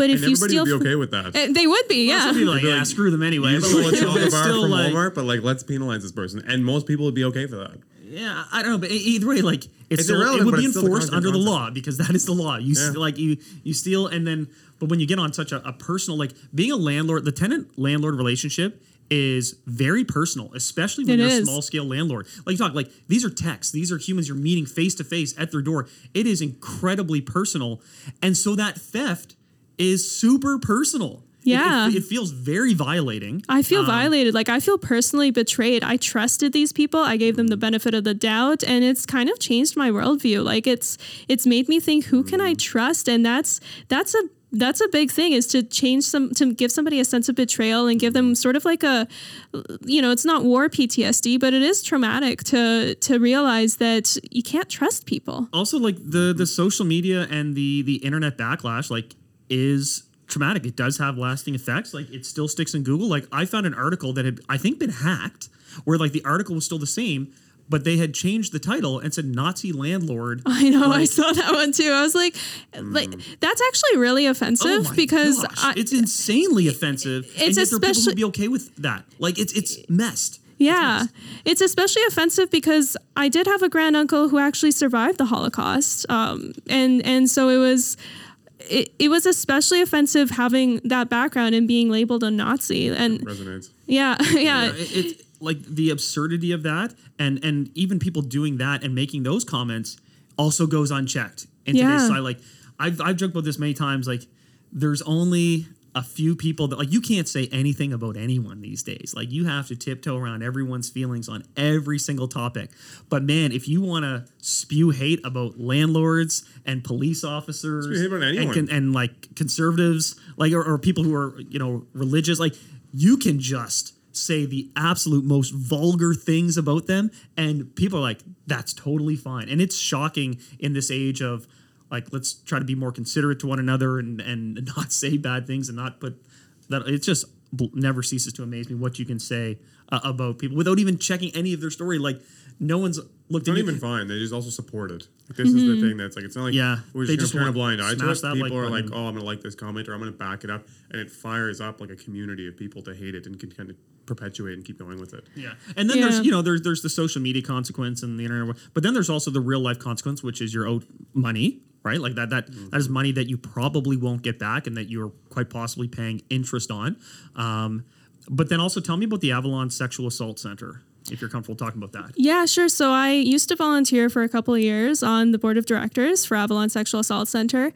But if And you everybody steal, would be okay with that. Uh, they would be, yeah. Some people are like, yeah, like, screw them anyway. You But stole a chocolate bar from like, Walmart, but like let's penalize this person, and most people would be okay for that. yeah, I don't know, but either way, like it's, It's still, it would be it's the enforced concrete under the law because that is the law. You Yeah. st- like you you steal and then, but when you get on such a, a personal, like being a landlord, the tenant landlord relationship is very personal, especially when It you're a small scale landlord. Like you talk, like these are texts, these are humans you're meeting face to face at their door. It is incredibly personal, and so that theft is super personal. It- it- Yeah. it, feels very violating. I feel Um, violated. Like I feel personally betrayed. I trusted these people. I gave them the benefit of the doubt, and it's kind of changed my worldview. Like it's it's made me think, who can I trust? And that's that's a that's a big thing is to change some to give somebody a sense of betrayal and give them sort of like a you know it's not war PTSD but it is traumatic to to realize that you can't trust people also like the the social media and the the internet backlash like is traumatic it does have lasting effects like it still sticks in google like i found an article that had i think been hacked where like the article was still the same but they had changed the title and said nazi landlord I know I saw that one too I was like like that's actually really offensive Oh because I, it's insanely offensive. and It's yet there are people especially- be okay with that. Like it's it's messed. Yeah, it's especially offensive because I did have a grand uncle who actually survived the Holocaust, um, and and so it was. It, it was especially offensive having that background and being labeled a Nazi, and Resonates. yeah, yeah, it, it like the absurdity of that and and even people doing that and making those comments also goes unchecked in Yeah. today's society like i've, I've joked about this many times like there's only a few people that like you can't say anything about anyone these days. Like you have to tiptoe around everyone's feelings on every single topic. But man, if you want to spew hate about landlords and police officers Spew hate about and, con- and like conservatives, like or, or people who are you know religious, like you can just say the absolute most vulgar things about them, and people are like, that's totally fine. And it's shocking in this age of like let's try to be more considerate to one another and and not say bad things and not put that it just bl- never ceases to amaze me what you can say uh, about people without even checking any of their story like no one's looked It's at not you- even fine. They just also support it. Like, this is the thing that's like it's not like Yeah, we're they just, just gonna turn a blind eye to it. that People like are like, oh, I'm gonna like this comment or I'm gonna back it up, and it fires up like a community of people to hate it and can kind of perpetuate and keep going with it. Yeah, and then Yeah. there's you know there's there's the social media consequence and the internet, but then there's also the real life consequence, which is your own money, right? Like that that that is money that you probably won't get back and that you're quite possibly paying interest on. Um, but then also tell me about the Avalon Sexual Assault Center, if you're comfortable talking about that. Yeah, sure. So I used to volunteer for a couple of years on the board of directors for Avalon Sexual Assault Center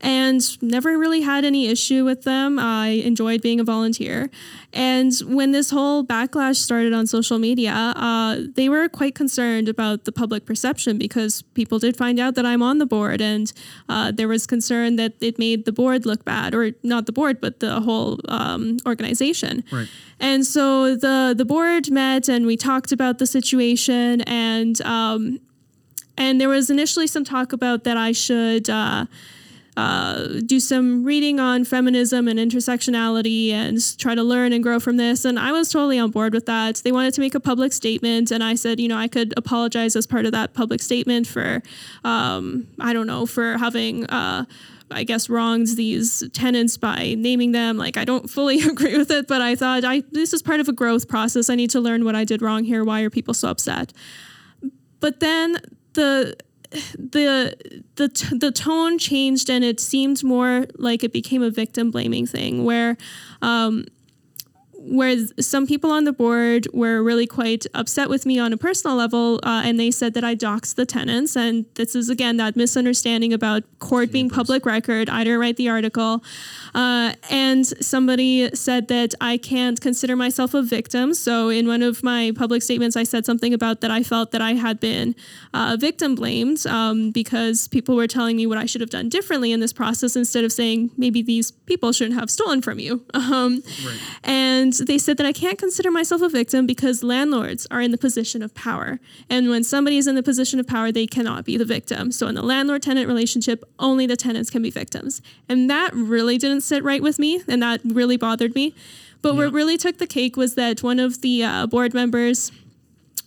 and never really had any issue with them. I enjoyed being a volunteer. And when this whole backlash started on social media, uh, they were quite concerned about the public perception because people did find out that I'm on the board, and uh, there was concern that it made the board look bad, or not the board, but the whole um, organization. Right. And so the the board met and we talked about the situation and um, and there was initially some talk about that I should uh, uh, do some reading on feminism and intersectionality and try to learn and grow from this. And I was totally on board with that. They wanted to make a public statement, and I said, you know, I could apologize as part of that public statement for, um, I don't know, for having. Uh, I guess wronged these tenants by naming them. Like I don't fully agree with it, but I thought I this is part of a growth process. I need to learn what I did wrong here. Why are people so upset? But then the the the t- the tone changed and it seemed more like it became a victim blaming thing where um, where some people on the board were really quite upset with me on a personal level, uh, and they said that I doxed the tenants. And this is again that misunderstanding about court being public record. I didn't write the article, uh, and somebody said that I can't consider myself a victim. So in one of my public statements, I said something about that I felt that I had been uh, victim blamed um, because people were telling me what I should have done differently in this process instead of saying maybe these people shouldn't have stolen from you. Um, and they said that I can't consider myself a victim because landlords are in the position of power. And when somebody is in the position of power, they cannot be the victim. So in the landlord tenant relationship, only the tenants can be victims. And that really didn't sit right with me. And that really bothered me. But what really took the cake was that one of the uh, board members,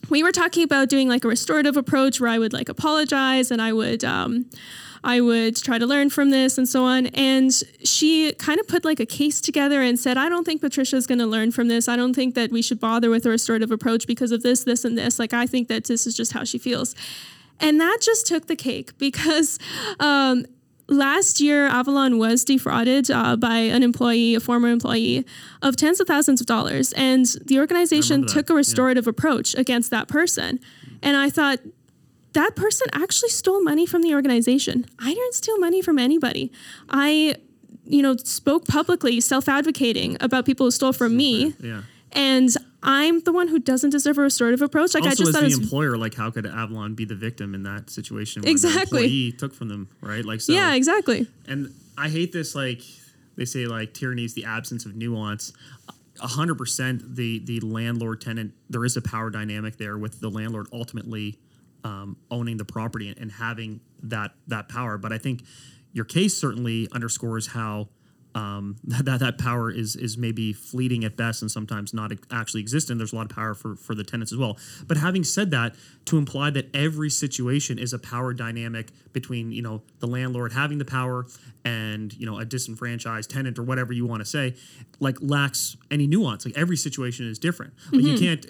we were talking about doing like a restorative approach where I would like apologize and I would um, I would try to learn from this and so on. And she kind of put like a case together and said, I don't think Patricia's going to learn from this. I don't think that we should bother with a restorative approach because of this, this, and this. Like I think that this is just how she feels. And that just took the cake because um, last year Avalon was defrauded uh, by an employee, a former employee, of tens of thousands of dollars, and the organization took a yeah. restorative approach against that person. And I thought that person actually stole money from the organization. I didn't steal money from anybody. I, you know, spoke publicly, self-advocating about people who stole from me, Yeah. and I'm the one who doesn't deserve a restorative approach. Like I also, just as thought the was employer, like how could Avalon be the victim in that situation? When Exactly. Employee took from them, right? Like so. yeah, exactly. and I hate this. Like they say, like tyranny is the absence of nuance. A hundred percent, the the landlord tenant. There is a power dynamic there with the landlord ultimately um, owning the property and, and having that that power. But I think your case certainly underscores how um, that that power is is maybe fleeting at best and sometimes not actually existent. There's a lot of power for for the tenants as well. But having said that, to imply that every situation is a power dynamic between you know the landlord having the power and you know a disenfranchised tenant or whatever you want to say, like lacks any nuance. Like every situation is different. Like you can't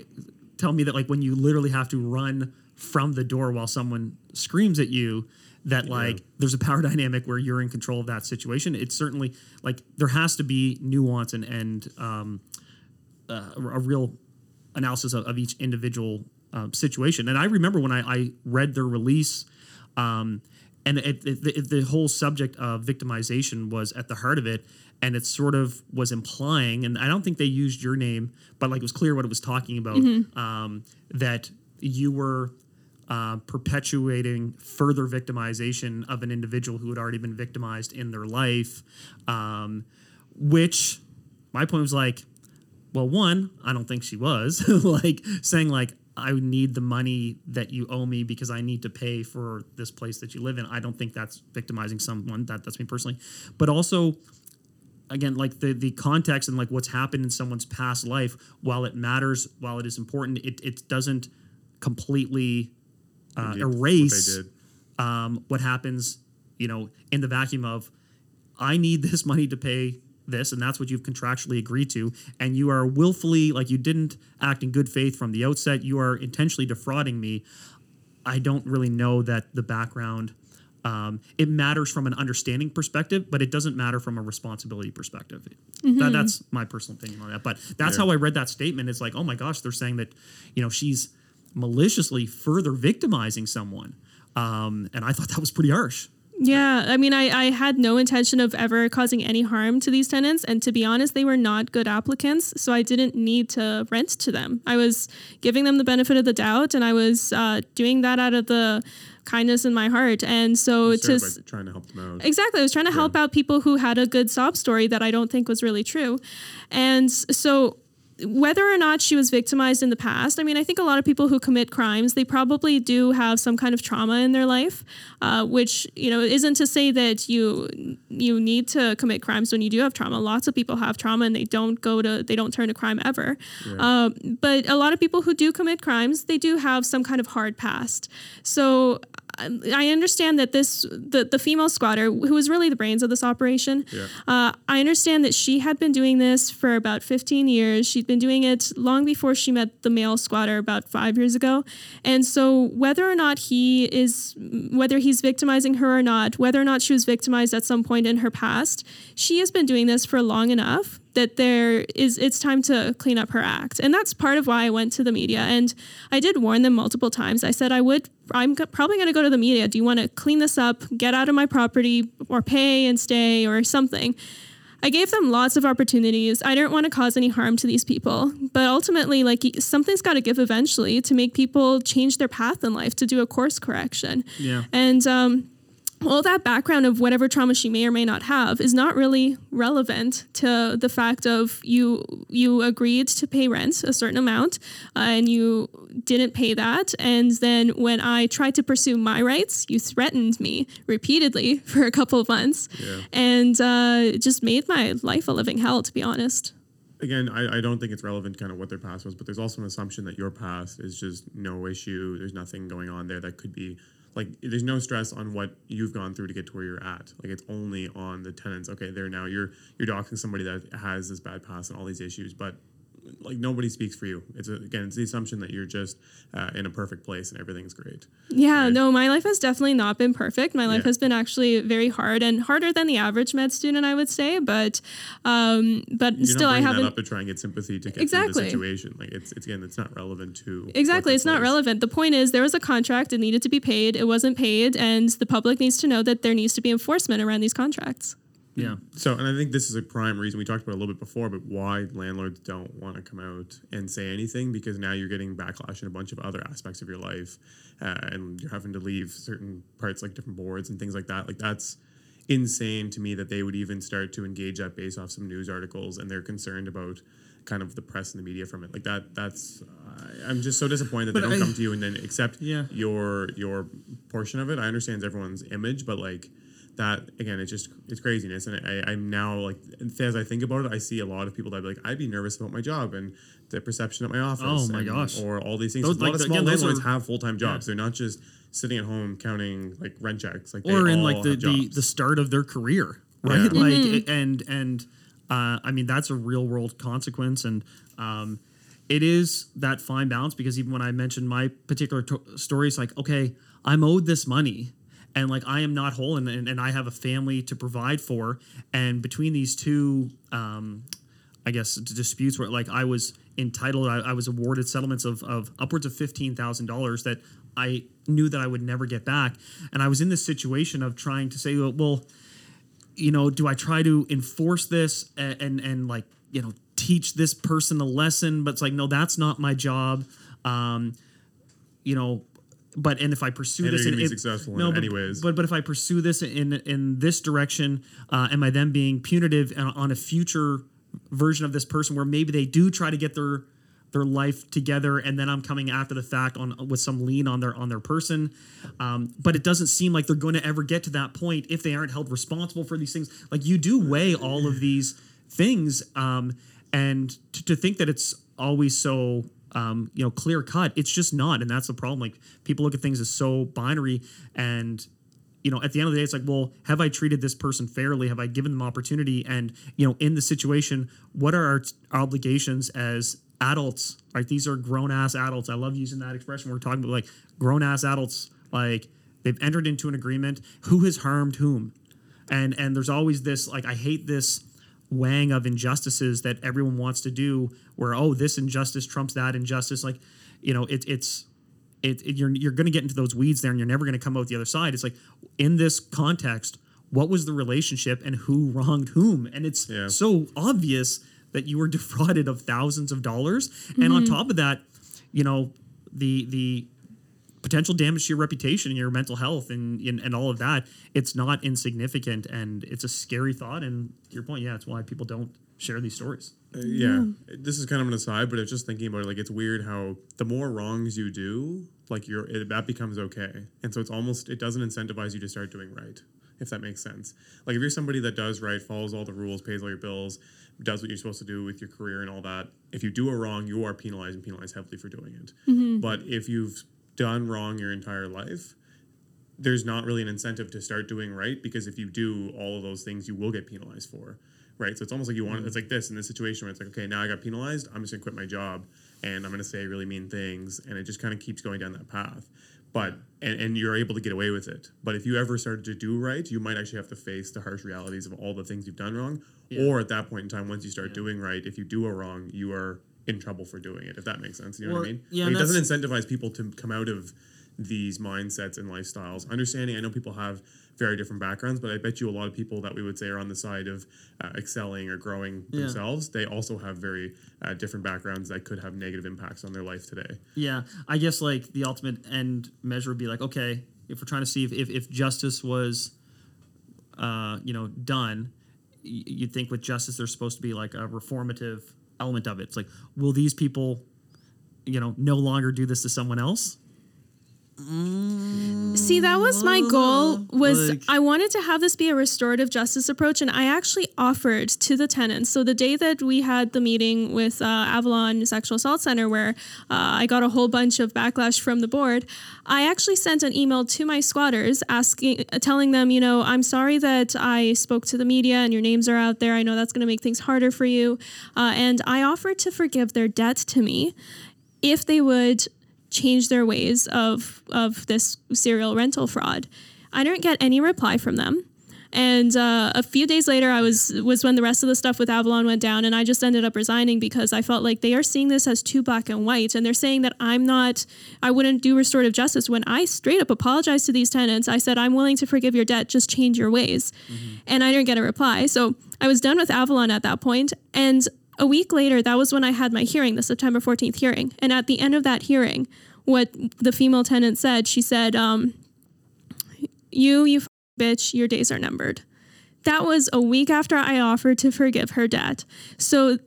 tell me that like when you literally have to run from the door while someone screams at you that like there's a power dynamic where you're in control of that situation. It's certainly like there has to be nuance and and um, uh, a real analysis of, of each individual um, situation. And i remember when I, I read their release um, and it, it, the, the whole subject of victimization was at the heart of it and it sort of was implying and i don't think they used your name but like it was clear what it was talking about um, that you were uh, perpetuating further victimization of an individual who had already been victimized in their life um, which my point was like well one i don't think she was like saying like i need the money that you owe me because i need to pay for this place that you live in. I don't think that's victimizing someone that that's me personally. But also again like the the context and like what's happened in someone's past life while it matters while it is important it, it doesn't completely uh, Indeed, what erase um, what happens, you know, in the vacuum of I need this money to pay this, and that's what you've contractually agreed to, and you are willfully like you didn't act in good faith from the outset. You are intentionally defrauding me. I don't really know that the background. Um, it matters from an understanding perspective, but it doesn't matter from a responsibility perspective. That, that's my personal opinion on that. But that's Yeah. how I read that statement. It's like, oh my gosh, they're saying that, you know, she's maliciously further victimizing someone. Um, and I thought that was pretty harsh. Yeah, I mean, I, I had no intention of ever causing any harm to these tenants. And to be honest, they were not good applicants. So I didn't need to rent to them. I was giving them the benefit of the doubt and I was uh, doing that out of the kindness in my heart. And so Sure, to. by trying to help them out. Exactly. I was trying to help out people who had a good sob story that I don't think was really true. And so whether or not she was victimized in the past, I mean, I think a lot of people who commit crimes, they probably do have some kind of trauma in their life, uh, which you know isn't to say that you you need to commit crimes when you do have trauma. Lots of people have trauma and they don't go to they don't turn to crime ever. Uh, but a lot of people who do commit crimes, they do have some kind of hard past. So I understand that this the, the female squatter who was really the brains of this operation. Yeah. Uh, I understand that she had been doing this for about 15 years. She'd been doing it long before she met the male squatter about five years ago. And so whether or not he is whether he's victimizing her or not, whether or not she was victimized at some point in her past, she has been doing this for long enough that there is it's time to clean up her act and that's part of why i went to the media and i did warn them multiple times i said i would i'm go- probably going to go to the media do you want to clean this up get out of my property or pay and stay or something I gave them lots of opportunities. I didn't want to cause any harm to these people, but ultimately, like something's got to give eventually to make people change their path in life to do a course correction. Yeah. And um, all that background of whatever trauma she may or may not have is not really relevant to the fact of you you agreed to pay rent a certain amount uh, and you didn't pay that and then when I tried to pursue my rights you threatened me repeatedly for a couple of months Yeah. and uh, just made my life a living hell to be honest again, I, I don't think it's relevant kind of what their past was, but there's also an assumption that your past is just no issue. There's nothing going on there that could be like there's no stress on what you've gone through to get to where you're at. Like it's only on the tenants. Okay, there now you're you're doxing somebody that has this bad past and all these issues, but like nobody speaks for you. It's a, again, it's the assumption that you're just uh, in a perfect place and everything's great. Yeah, Right. no, my life has definitely not been perfect. My life Yeah. has been actually very hard and harder than the average med student, I would say. But, um, but You're still, not I haven't. that up to try and get sympathy to get through Exactly. the situation. Like it's, it's again, it's not relevant to Exactly, it's not relevant. The point is, there was a contract; it needed to be paid. It wasn't paid, and the public needs to know that there needs to be enforcement around these contracts. Yeah. So, and I think this is a prime reason we talked about a little bit before, but why landlords don't want to come out and say anything because now you're getting backlash in a bunch of other aspects of your life, uh, and you're having to leave certain parts like different boards and things like that. Like that's insane to me that they would even start to engage that based off some news articles, and they're concerned about kind of the press and the media from it. Like that, that's I, I'm just so disappointed that But they don't I- come to you and then accept Yeah. your your portion of it. I understand everyone's image, but like that again, it's just it's craziness. And I, I'm now like as I think about it, I see a lot of people that be like, I'd be nervous about my job and the perception at my office. Oh my and- gosh. Or all these things. Those- a lot like, of small again, landlords are- have full time jobs. They're not just sitting at home counting like rent checks. Like they or in like the, the the start of their career right Yeah. like Mm-hmm. and and uh, i mean that's a real world consequence and um, it is that fine balance because even when i mentioned my particular to- story it's like okay i'm owed this money and like i am not whole and, and, and i have a family to provide for and between these two um, I guess disputes where like I was entitled, I, I was awarded settlements of, of upwards of fifteen thousand dollars that I knew that I would never get back, and I was in this situation of trying to say, well, well you know, do I try to enforce this and, and and, like you know teach this person a lesson? But it's like, no, that's not my job. Um, you know, but and if I pursue And this, in- be successful no, it but, anyways. But but if I pursue this in in this direction, uh, am I then being punitive on- on a future version of this person where maybe they do try to get their their life together and then I'm coming after the fact on with some lean on their on their person um, but it doesn't seem like they're going to ever get to that point if they aren't held responsible for these things like you do weigh all of these things um, and to, to think that it's always so um, you know clear cut it's just not and that's the problem like people look at things as so binary and you know, at the end of the day, it's like, well, have I treated this person fairly? Have I given them opportunity? And you know, in the situation, what are our t- obligations as adults? Right? These are grown ass adults. I love using that expression. We're talking about like grown ass adults. Like they've entered into an agreement. Who has harmed whom? And and there's always this like I hate this weighing of injustices that everyone wants to do. Where oh, this injustice trumps that injustice. Like you know, it, it's it, it- you're you're going to get into those weeds there, and you're never going to come out the other side. It's like in this context, what was the relationship and who wronged whom? And it's Yeah. so obvious that you were defrauded of thousands of dollars, and on mm-hmm. top of that, you know the the potential damage to your reputation and your mental health and, and and all of that. It's not insignificant, and it's a scary thought. And to your point, yeah, it's why people don't share these stories. Uh, yeah, this is kind of an aside, but I was just thinking about it. Like, it's weird how the more wrongs you do, like you're it, that becomes okay, and so it's almost it doesn't incentivize you to start doing right, if that makes sense. Like, if you're somebody that does right, follows all the rules, pays all your bills, does what you're supposed to do with your career and all that, if you do a wrong, you are penalized and penalized heavily for doing it. But if you've done wrong your entire life, there's not really an incentive to start doing right because if you do all of those things, you will get penalized for. Right. So it's almost like you want mm-hmm. it's like this in this situation where it's like, okay, now I got penalized, I'm just gonna quit my job and I'm gonna say really mean things and it just kind of keeps going down that path. But and, and you're able to get away with it. But if you ever started to do right, you might actually have to face the harsh realities of all the things you've done wrong. Or at that point in time, once you start doing right, if you do a wrong, you are in trouble for doing it, if that makes sense. You know what I mean? yeah, Like, it doesn't incentivize people to come out of these mindsets and lifestyles. Understanding, I know people have very different backgrounds, but I bet you a lot of people that we would say are on the side of uh, excelling or growing Yeah. themselves, they also have very uh, different backgrounds that could have negative impacts on their life today. Yeah, I guess like the ultimate end measure would be like, okay, if we're trying to see if, if, if justice was, uh, you know, done, y- you'd think with justice there's supposed to be like a reformative element of it. It's like, will these people, you know, no longer do this to someone else? See, that was my goal. Was Like- I wanted to have this be a restorative justice approach, and I actually offered to the tenants. So the day that we had the meeting with uh, Avalon Sexual Assault Center, where uh, I got a whole bunch of backlash from the board, I actually sent an email to my squatters asking, telling them, you know, I'm sorry that I spoke to the media and your names are out there. I know that's going to make things harder for you, uh, and I offered to forgive their debt to me if they would change their ways of of this serial rental fraud. I didn't get any reply from them. And uh, a few days later, I was was when the rest of the stuff with Avalon went down, and I just ended up resigning because I felt like they are seeing this as too black and white, and they're saying that I'm not, I wouldn't do restorative justice when I straight up apologized to these tenants. I said I'm willing to forgive your debt, just change your ways, and I didn't get a reply. So I was done with Avalon at that point, and a week later, that was when I had my hearing, the September 14th hearing. And at the end of that hearing, what the female tenant said, she said, um, You, you f- bitch, your days are numbered. That was a week after I offered to forgive her debt. So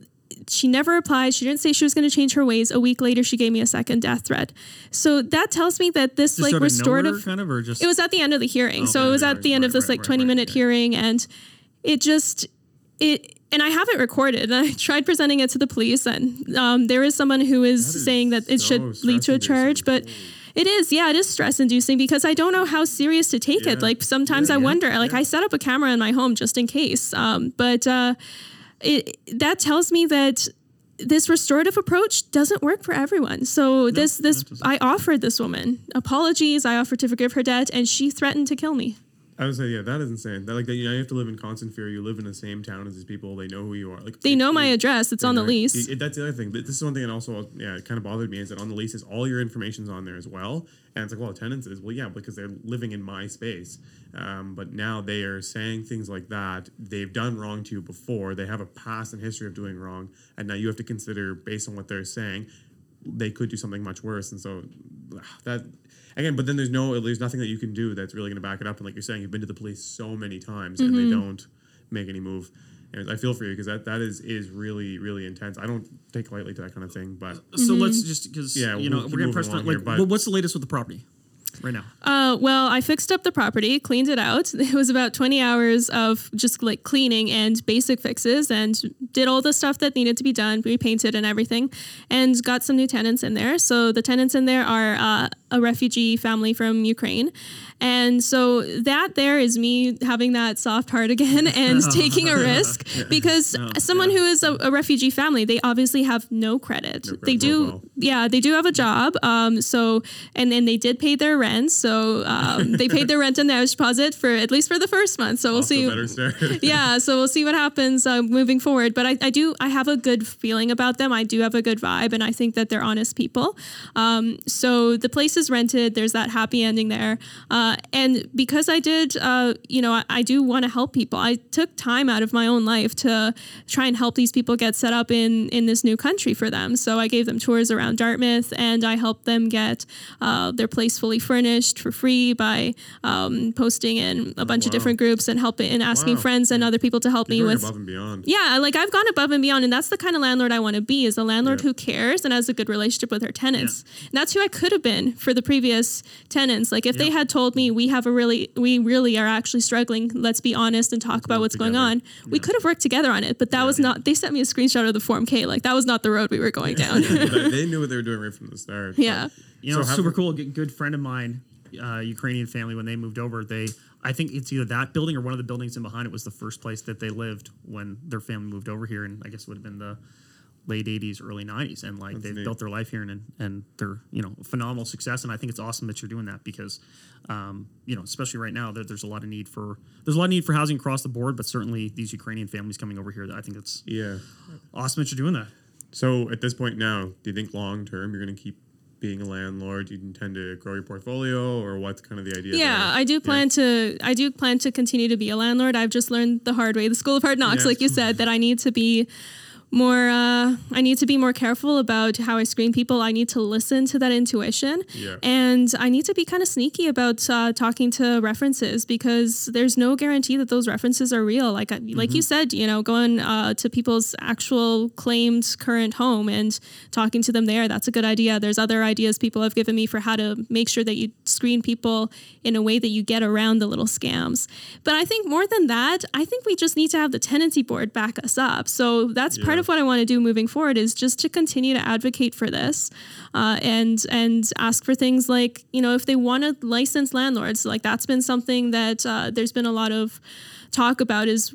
she never replied. She didn't say she was going to change her ways. A week later, she gave me a second death threat. So that tells me that this Just like restorative kind of, or just it was at the end of the hearing. so it was right, at the end of this right, like 20 right, minute hearing and it just it and I have it recorded. And I tried presenting it to the police and um, there is someone who is, is saying that it so should lead to a charge, but it is, yeah, it is stress inducing because I don't know how serious to take it. Like sometimes I wonder, like I set up a camera in my home just in case. Um, but uh, it, that tells me that this restorative approach doesn't work for everyone. So this this I offered this woman apologies. I offered to forgive her debt, and she threatened to kill me. I would say, yeah, that is insane. That like that, you know, you have to live in constant fear. You live in the same town as these people. They know who you are. Like They it- know my it- address. It's on the Right. lease. It- that's the other thing. This is one thing, and also, yeah, it kind of bothered me is that on the leases, all your information's on there as well. And it's like, well, tenants is well, yeah, because they're living in my space. Um, but now they are saying things like that. They've done wrong to you before. They have a past and history of doing wrong, and now you have to consider based on what they're saying, they could do something much worse. And so that. Again, but then there's no, there's nothing that you can do that's really going to back it up. And like you're saying, you've been to the police so many times, and Mm-hmm. they don't make any move. And I feel for you because that, that is is really really intense. I don't take lightly to that kind of thing, but So Mm-hmm. let's just because Yeah, you we'll know we're gonna press along like here, but- well, what's the latest with the property right now? Uh, well, I fixed up the property, cleaned it out. It was about 20 hours of just like cleaning and basic fixes and did all the stuff that needed to be done, repainted and everything, and got some new tenants in there. So the tenants in there are uh, a refugee family from Ukraine. And so that there is me having that soft heart again and taking a risk because someone yeah. who is a, a refugee family, they obviously have no credit. credit they do, profile. yeah, they do have a job. Um, so and then they did pay their rent. So um, they paid their rent and their deposit for at least for the first month. So we'll see. a better start. Yeah, so we'll see what happens uh, moving forward. But I, I do, I have a good feeling about them. I do have a good vibe, and I think that they're honest people. Um, so the place is rented. There's that happy ending there. Uh, and because I did, uh, you know, I, I do want to help people. I took time out of my own life to try and help these people get set up in in this new country for them. So I gave them tours around Dartmouth, and I helped them get uh, their place fully furnished for free by um, posting in a bunch of different groups and helping and asking Wow. friends and other people to help me You're going with above and beyond. yeah, like I've gone above and beyond, and that's the kind of landlord I want to be. Is a landlord Yeah. who cares and has a good relationship with her tenants. And that's who I could have been for the previous tenants. Like if they had told me we have a really, we really are actually struggling. Let's be honest and talk about work what's going together. on. We could have worked together on it, but that was not. They sent me a screenshot of the Form K. Like that was not the road we were going down. they they knew what they were doing right from the start. yeah. You know, So super cool. Good, good friend of mine, uh, Ukrainian family. When they moved over, they I think it's either that building or one of the buildings in behind it was the first place that they lived when their family moved over here, and I guess it would have been the late 80s early 90s and like they've neat. built their life here and and they're you know phenomenal success and i think it's awesome that you're doing that because um, you know especially right now there, there's a lot of need for there's a lot of need for housing across the board but certainly these ukrainian families coming over here i think it's Yeah. awesome that you're doing that So at this point now, do you think long term you're going to keep being a landlord? Do you intend to grow your portfolio, or what's kind of the idea? Yeah, there? I do plan to. I do plan to continue to be a landlord. I've just learned the hard way, the school of hard knocks, Yeah. like you said, that I need to be more. Uh, I need to be more careful about how I screen people. I need to listen to that intuition, Yeah. and I need to be kind of sneaky about uh, talking to references because there's no guarantee that those references are real. Like I- like you said, you know, going uh, to people's actual claimed current home and talking to them there. That's a good idea. There's other ideas people have given me for how to make sure that you screen people in a way that you get around the little scams. But I think more than that, I think we just need to have the tenancy board back us up. So that's part Yeah. Of what I want to do moving forward is just to continue to advocate for this uh, and and ask for things like you know if they want to license landlords like that's been something that uh, there's been a lot of talk about is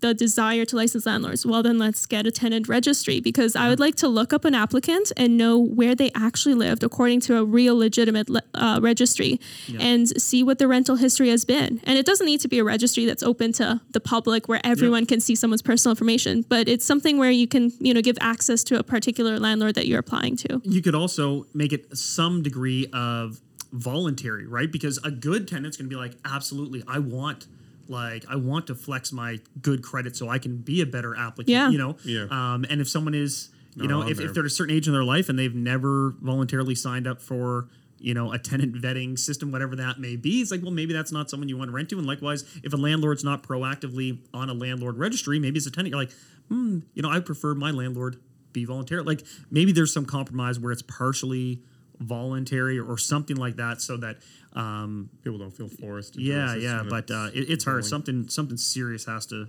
the desire to license landlords. Well then let's get a tenant registry because i would like to look up an applicant and know where they actually lived according to a real legitimate le- uh, registry and see what the rental history has been. And it doesn't need to be a registry that's open to the public where everyone can see someone's personal information but it's something where you can you know give access to a particular landlord that you're applying to. You could also make it some degree of voluntary, right? Because a good tenant's going to be like, absolutely, I want like I want to flex my good credit so I can be a better applicant. Yeah. You know. Yeah. Um, and if someone is, you Not know, if, there. if they're at a certain age in their life and they've never voluntarily signed up for you know a tenant vetting system whatever that may be it's like well maybe that's not someone you want to rent to and likewise if a landlord's not proactively on a landlord registry maybe as a tenant you're like hmm you know i prefer my landlord be voluntary like maybe there's some compromise where it's partially voluntary or something like that so that um people don't feel forced. yeah yeah but uh it, it's hard something something serious has to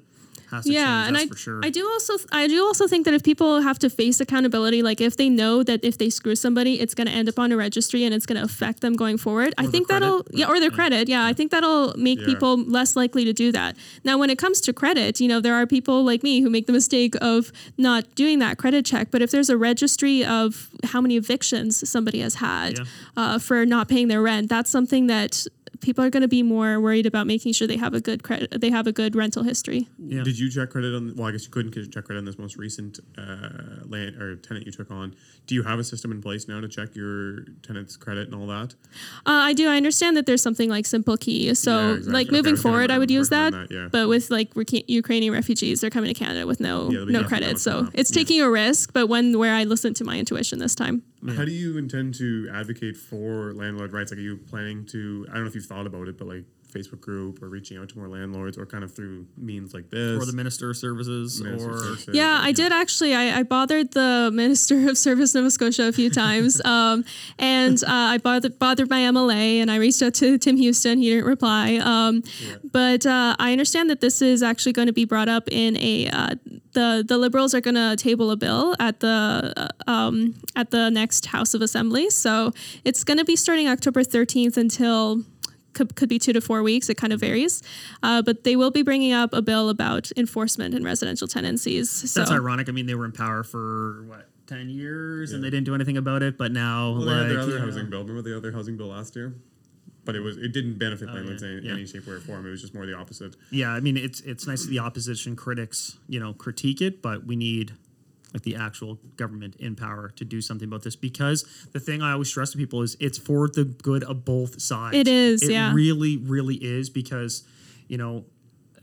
has to yeah change and I, for sure I do also I do also think that if people have to face accountability like if they know that if they screw somebody it's going to end up on a registry and it's going to affect them going forward I think credit. that'll yeah or their credit yeah I think that'll make Yeah. people less likely to do that now when it comes to credit you know there are people like me who make the mistake of not doing that credit check but if there's a registry of how many evictions somebody has had Yeah. uh, for not paying their rent that's something that people are going to be more worried about making sure they have a good credit, they have a good rental history. Yeah. Did you check credit on? Well, I guess you couldn't check credit on this most recent uh, land or tenant you took on. Do you have a system in place now to check your tenant's credit and all that? Uh, I do. I understand that there's something like SingleKey. So, Yeah, exactly. like Okay, moving was forward, I would use that. that, yeah. But with like Rec- Ukrainian refugees, they're coming to Canada with no Yeah, no credit. So it's taking a risk, but when where I listened to my intuition this time. How do mm. you intend to advocate for landlord rights? Like, are you planning to? I don't know if you've thought about it, but like Facebook group or reaching out to more landlords, or kind of through means like this, or the minister of services, Minister or services, Yeah, I did actually. I, I bothered the Minister of Service Nova Scotia a few times, um, and uh, I bothered bothered my MLA, and I reached out to Tim Houston. He didn't reply. Um, But uh, I understand that this is actually going to be brought up in a uh, the the Liberals are going to table a bill at the uh, um, at the next House of Assembly. So it's going to be starting October thirteenth until could, could be two to four weeks. It kind of varies. Uh, but they will be bringing up a bill about enforcement in residential tenancies. So that's ironic. I mean, they were in power for what ten years and they didn't do anything about it, but now Well, they had like their other you know, housing bill. Remember the other housing bill last year? But it was it didn't benefit landlords Oh, yeah, in yeah. any shape, way, or form. It was just more the opposite. yeah, I mean, it's it's nice that the opposition critics you know critique it, but we need like the actual government in power to do something about this because the thing I always stress to people is it's for the good of both sides. It is, It yeah. really, really is because you know,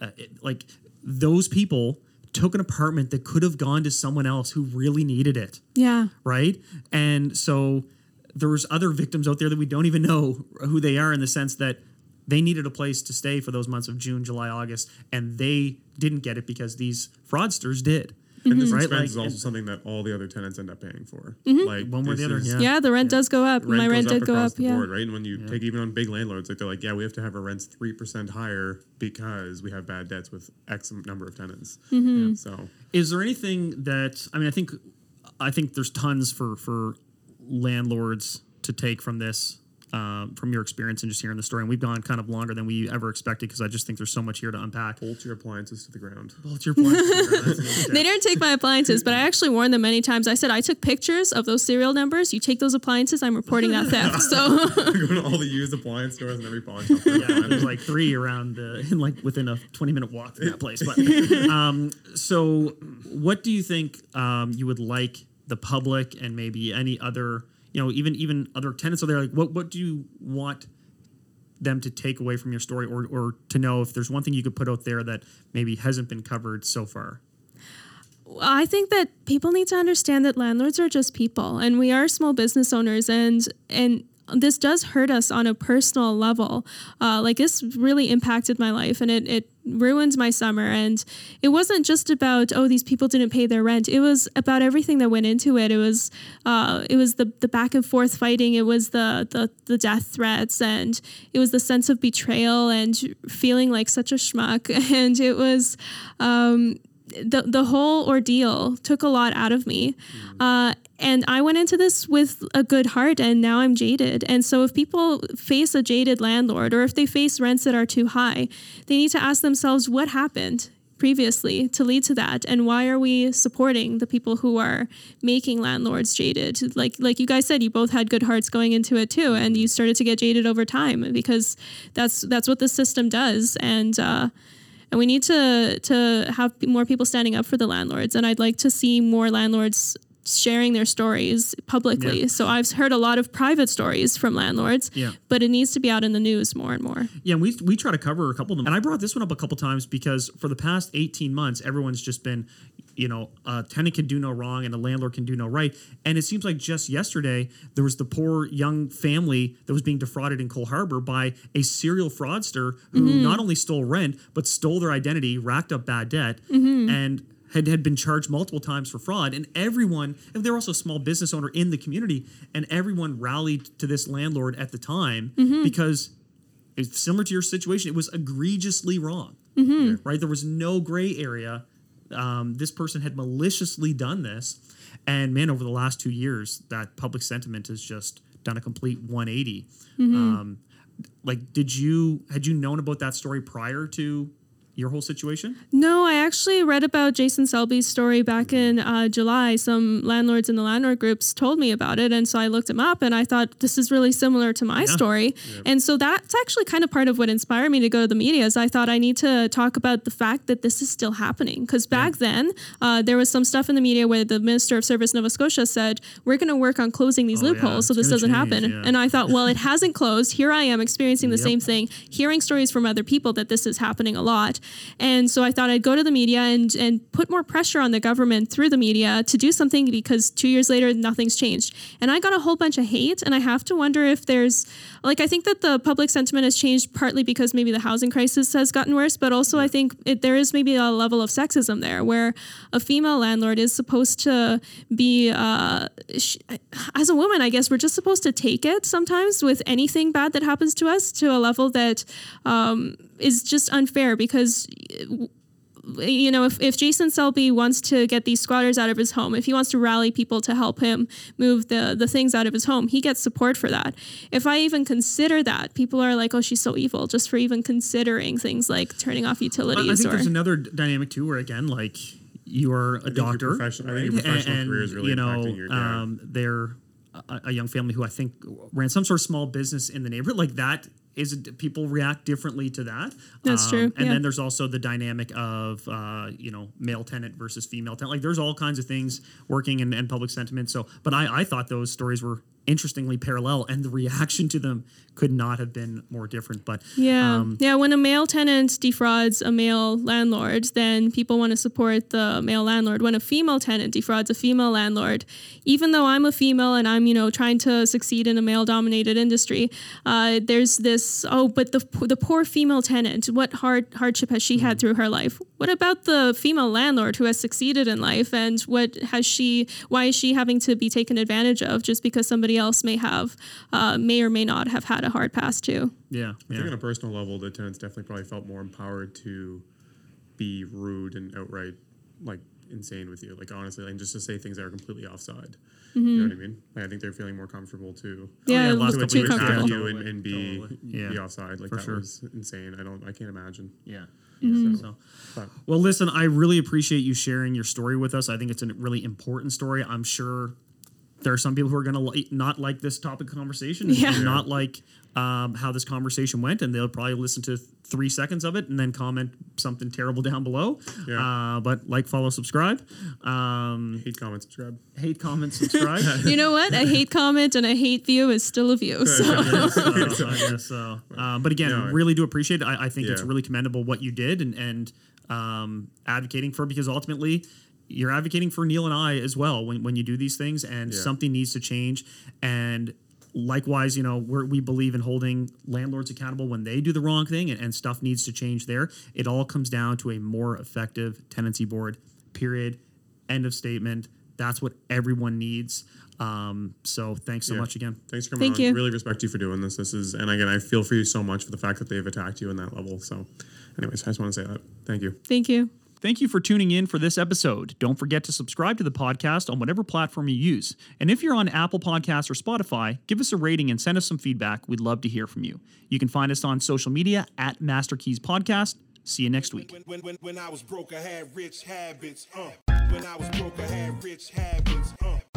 uh, it, like those people took an apartment that could have gone to someone else who really needed it. yeah. right? And so there's other victims out there that we don't even know who they are in the sense that they needed a place to stay for those months of June, July, August, and they didn't get it because these fraudsters did. And this Right, expense like- is also something that all the other tenants end up paying for. Mm-hmm. Like One way or the other, is- yeah. Yeah, the rent does go up. My rent did go up. the Yeah. board, right? And when you take even on big landlords, like they're like, yeah, we have to have our rents three percent higher because we have bad debts with X number of tenants. Mm-hmm. Yeah, so Is there anything that I mean? I think I think there's tons for for landlords to take from this. Um, from your experience and just hearing the story, and we've gone kind of longer than we ever expected because I just think there's so much here to unpack. bolt your appliances to the ground. Well, it's your point. That's- They didn't take my appliances, but I actually warned them many times. I said, I took pictures of those serial numbers. You take those appliances, I'm reporting that theft. So, going to all the used appliance stores and every pawn shop. there's yeah, there's like three around uh, in like within a 20 minute walk from that place. But um, so, what do you think um, you would like the public and maybe any other, you know, even even other tenants are there? Like, what what do you want them to take away from your story, or or to know if there's one thing you could put out there that maybe hasn't been covered so far? I think that people need to understand that landlords are just people and we are small business owners and and this does hurt us on a personal level. Uh, like this really impacted my life and it, it ruined my summer. And it wasn't just about oh these people didn't pay their rent. It was about everything that went into it. It was uh, it was the the back and forth fighting. It was the the the death threats and it was the sense of betrayal and feeling like such a schmuck. And it was. Um, the the whole ordeal took a lot out of me. Uh, and I went into this with a good heart, and now I'm jaded. And so, if people face a jaded landlord, or if they face rents that are too high, they need to ask themselves what happened previously to lead to that, and why are we supporting the people who are making landlords jaded? Like like you guys said, you both had good hearts going into it too, and you started to get jaded over time because that's that's what the system does. And uh, and we need to to have more people standing up for the landlords. And i'd like to see more landlords sharing their stories publicly Yeah. so i've heard a lot of private stories from landlords Yeah. but it needs to be out in the news more and more Yeah, and we we try to cover a couple of them, and I brought this one up a couple times because for the past eighteen months, everyone's just been, you know, a tenant can do no wrong and a landlord can do no right, and it seems like just yesterday there was the poor young family that was being defrauded in Cole Harbour by a serial fraudster who mm-hmm. not only stole rent but stole their identity, racked up bad debt, mm-hmm. and. Had, had been charged multiple times for fraud, and everyone, and they were also a small business owner in the community, and everyone rallied to this landlord at the time because it's similar to your situation. It was egregiously wrong, right? There was no gray area. Um, this person had maliciously done this, and man, over the last two years, that public sentiment has just done a complete 180. Um, like, did you had you known about that story prior to your whole situation? No, I actually read about Jason Selby's story back in uh, July. Some landlords in the landlord groups told me about it, and so I looked him up, and I thought this is really similar to my story. And so that's actually kind of part of what inspired me to go to the media. Is I thought I need to talk about the fact that this is still happening because back then uh, there was some stuff in the media where the Minister of Service Nova Scotia said we're going to work on closing these Oh, yeah, loopholes so this doesn't change, happen. yeah. And I thought, well, it hasn't closed. Here I am experiencing the Yep. same thing, hearing stories from other people that this is happening a lot. And so I thought I'd go to the media and and put more pressure on the government through the media to do something because 2 years later nothing's changed. And I got a whole bunch of hate and I have to wonder if there's like I think that the public sentiment has changed partly because maybe the housing crisis has gotten worse, but also I think it, there is maybe a level of sexism there where a female landlord is supposed to be uh, sh- as a woman, I guess we're just supposed to take it sometimes with anything bad that happens to us to a level that um, is just unfair because you know, if, if Jason Selby wants to get these squatters out of his home, if he wants to rally people to help him move the, the things out of his home, he gets support for that. If I even consider that, people are like, oh, she's so evil just for even considering things like turning off I, I think or. there's another dynamic too, where again, like you are a think your doctor, profession- I think your professional and, career is really you know, impacting your- yeah. um, they're a, a young family who I think ran some sort of small business in the neighborhood. Like that is people react differently to that. Um, That's true, And yeah. then there's also the dynamic of uh, you know male tenant versus female tenant. Like there's all kinds of things working in, in public sentiment. So, but I, I thought those stories were interestingly parallel, and the reaction to them could not have been more different. But Yeah. um, yeah. When a male tenant defrauds a male landlord, then people want to support the male landlord. When a female tenant defrauds a female landlord, even though I'm a female and I'm, you know, trying to succeed in a male dominated industry, uh, there's this, oh, but the, the poor female tenant, what hard hardship has she had through her life? What about the female landlord who has succeeded in life and what has she, why is she having to be taken advantage of just because somebody else may have, uh, may or may not have had a hard pass too? yeah, I think on a personal level, the tenants definitely probably felt more empowered to be rude and outright like insane with you. Like honestly, and just to say things that are completely offside. You know what I mean? Like, I think they're feeling more comfortable too. Yeah, yeah, a last little couple too years comfortable. you and, and be Totally. Yeah. be offside. Like For that sure. was insane. I don't. I can't imagine. Yeah. Mm-hmm. So, But well, listen, I really appreciate you sharing your story with us. I think it's a really important story. I'm sure there are some people who are going to li- not like this topic of conversation and- Yeah. and not like um, how this conversation went, and they'll probably listen to three seconds of it and then comment something terrible down below. Yeah. Uh, but like, follow, subscribe. Um, hate, comment, subscribe. hate, comment, subscribe. You know what? A hate comment and a hate view is still a view. So so, I guess so. Uh, but again, No, I- really do appreciate it. I, I think it's really commendable what you did and, and um, advocating for because ultimately you're advocating for Neal and I as well when, when you do these things and Yeah. something needs to change. And likewise, you know, we're, we believe in holding landlords accountable when they do the wrong thing and, and stuff needs to change there. It all comes down to a more effective tenancy board, period. End of statement. That's what everyone needs. Um, so thanks so Yeah. much again. Thanks for coming Thank on. you. Really respect you for doing this. This is, and again, I feel for you so much for the fact that they've attacked you in that level. So, anyways, I just want to say that. Thank you. thank you. Thank you for tuning in for this episode. Don't forget to subscribe to the podcast on whatever platform you use. And if you're on Apple Podcasts or Spotify, give us a rating and send us some feedback. We'd love to hear from you. You can find us on social media at Master Keys Podcast. See you next week. When, when, when, I was broke, I had rich habits. Uh. When I was broke, I had rich habits. Uh.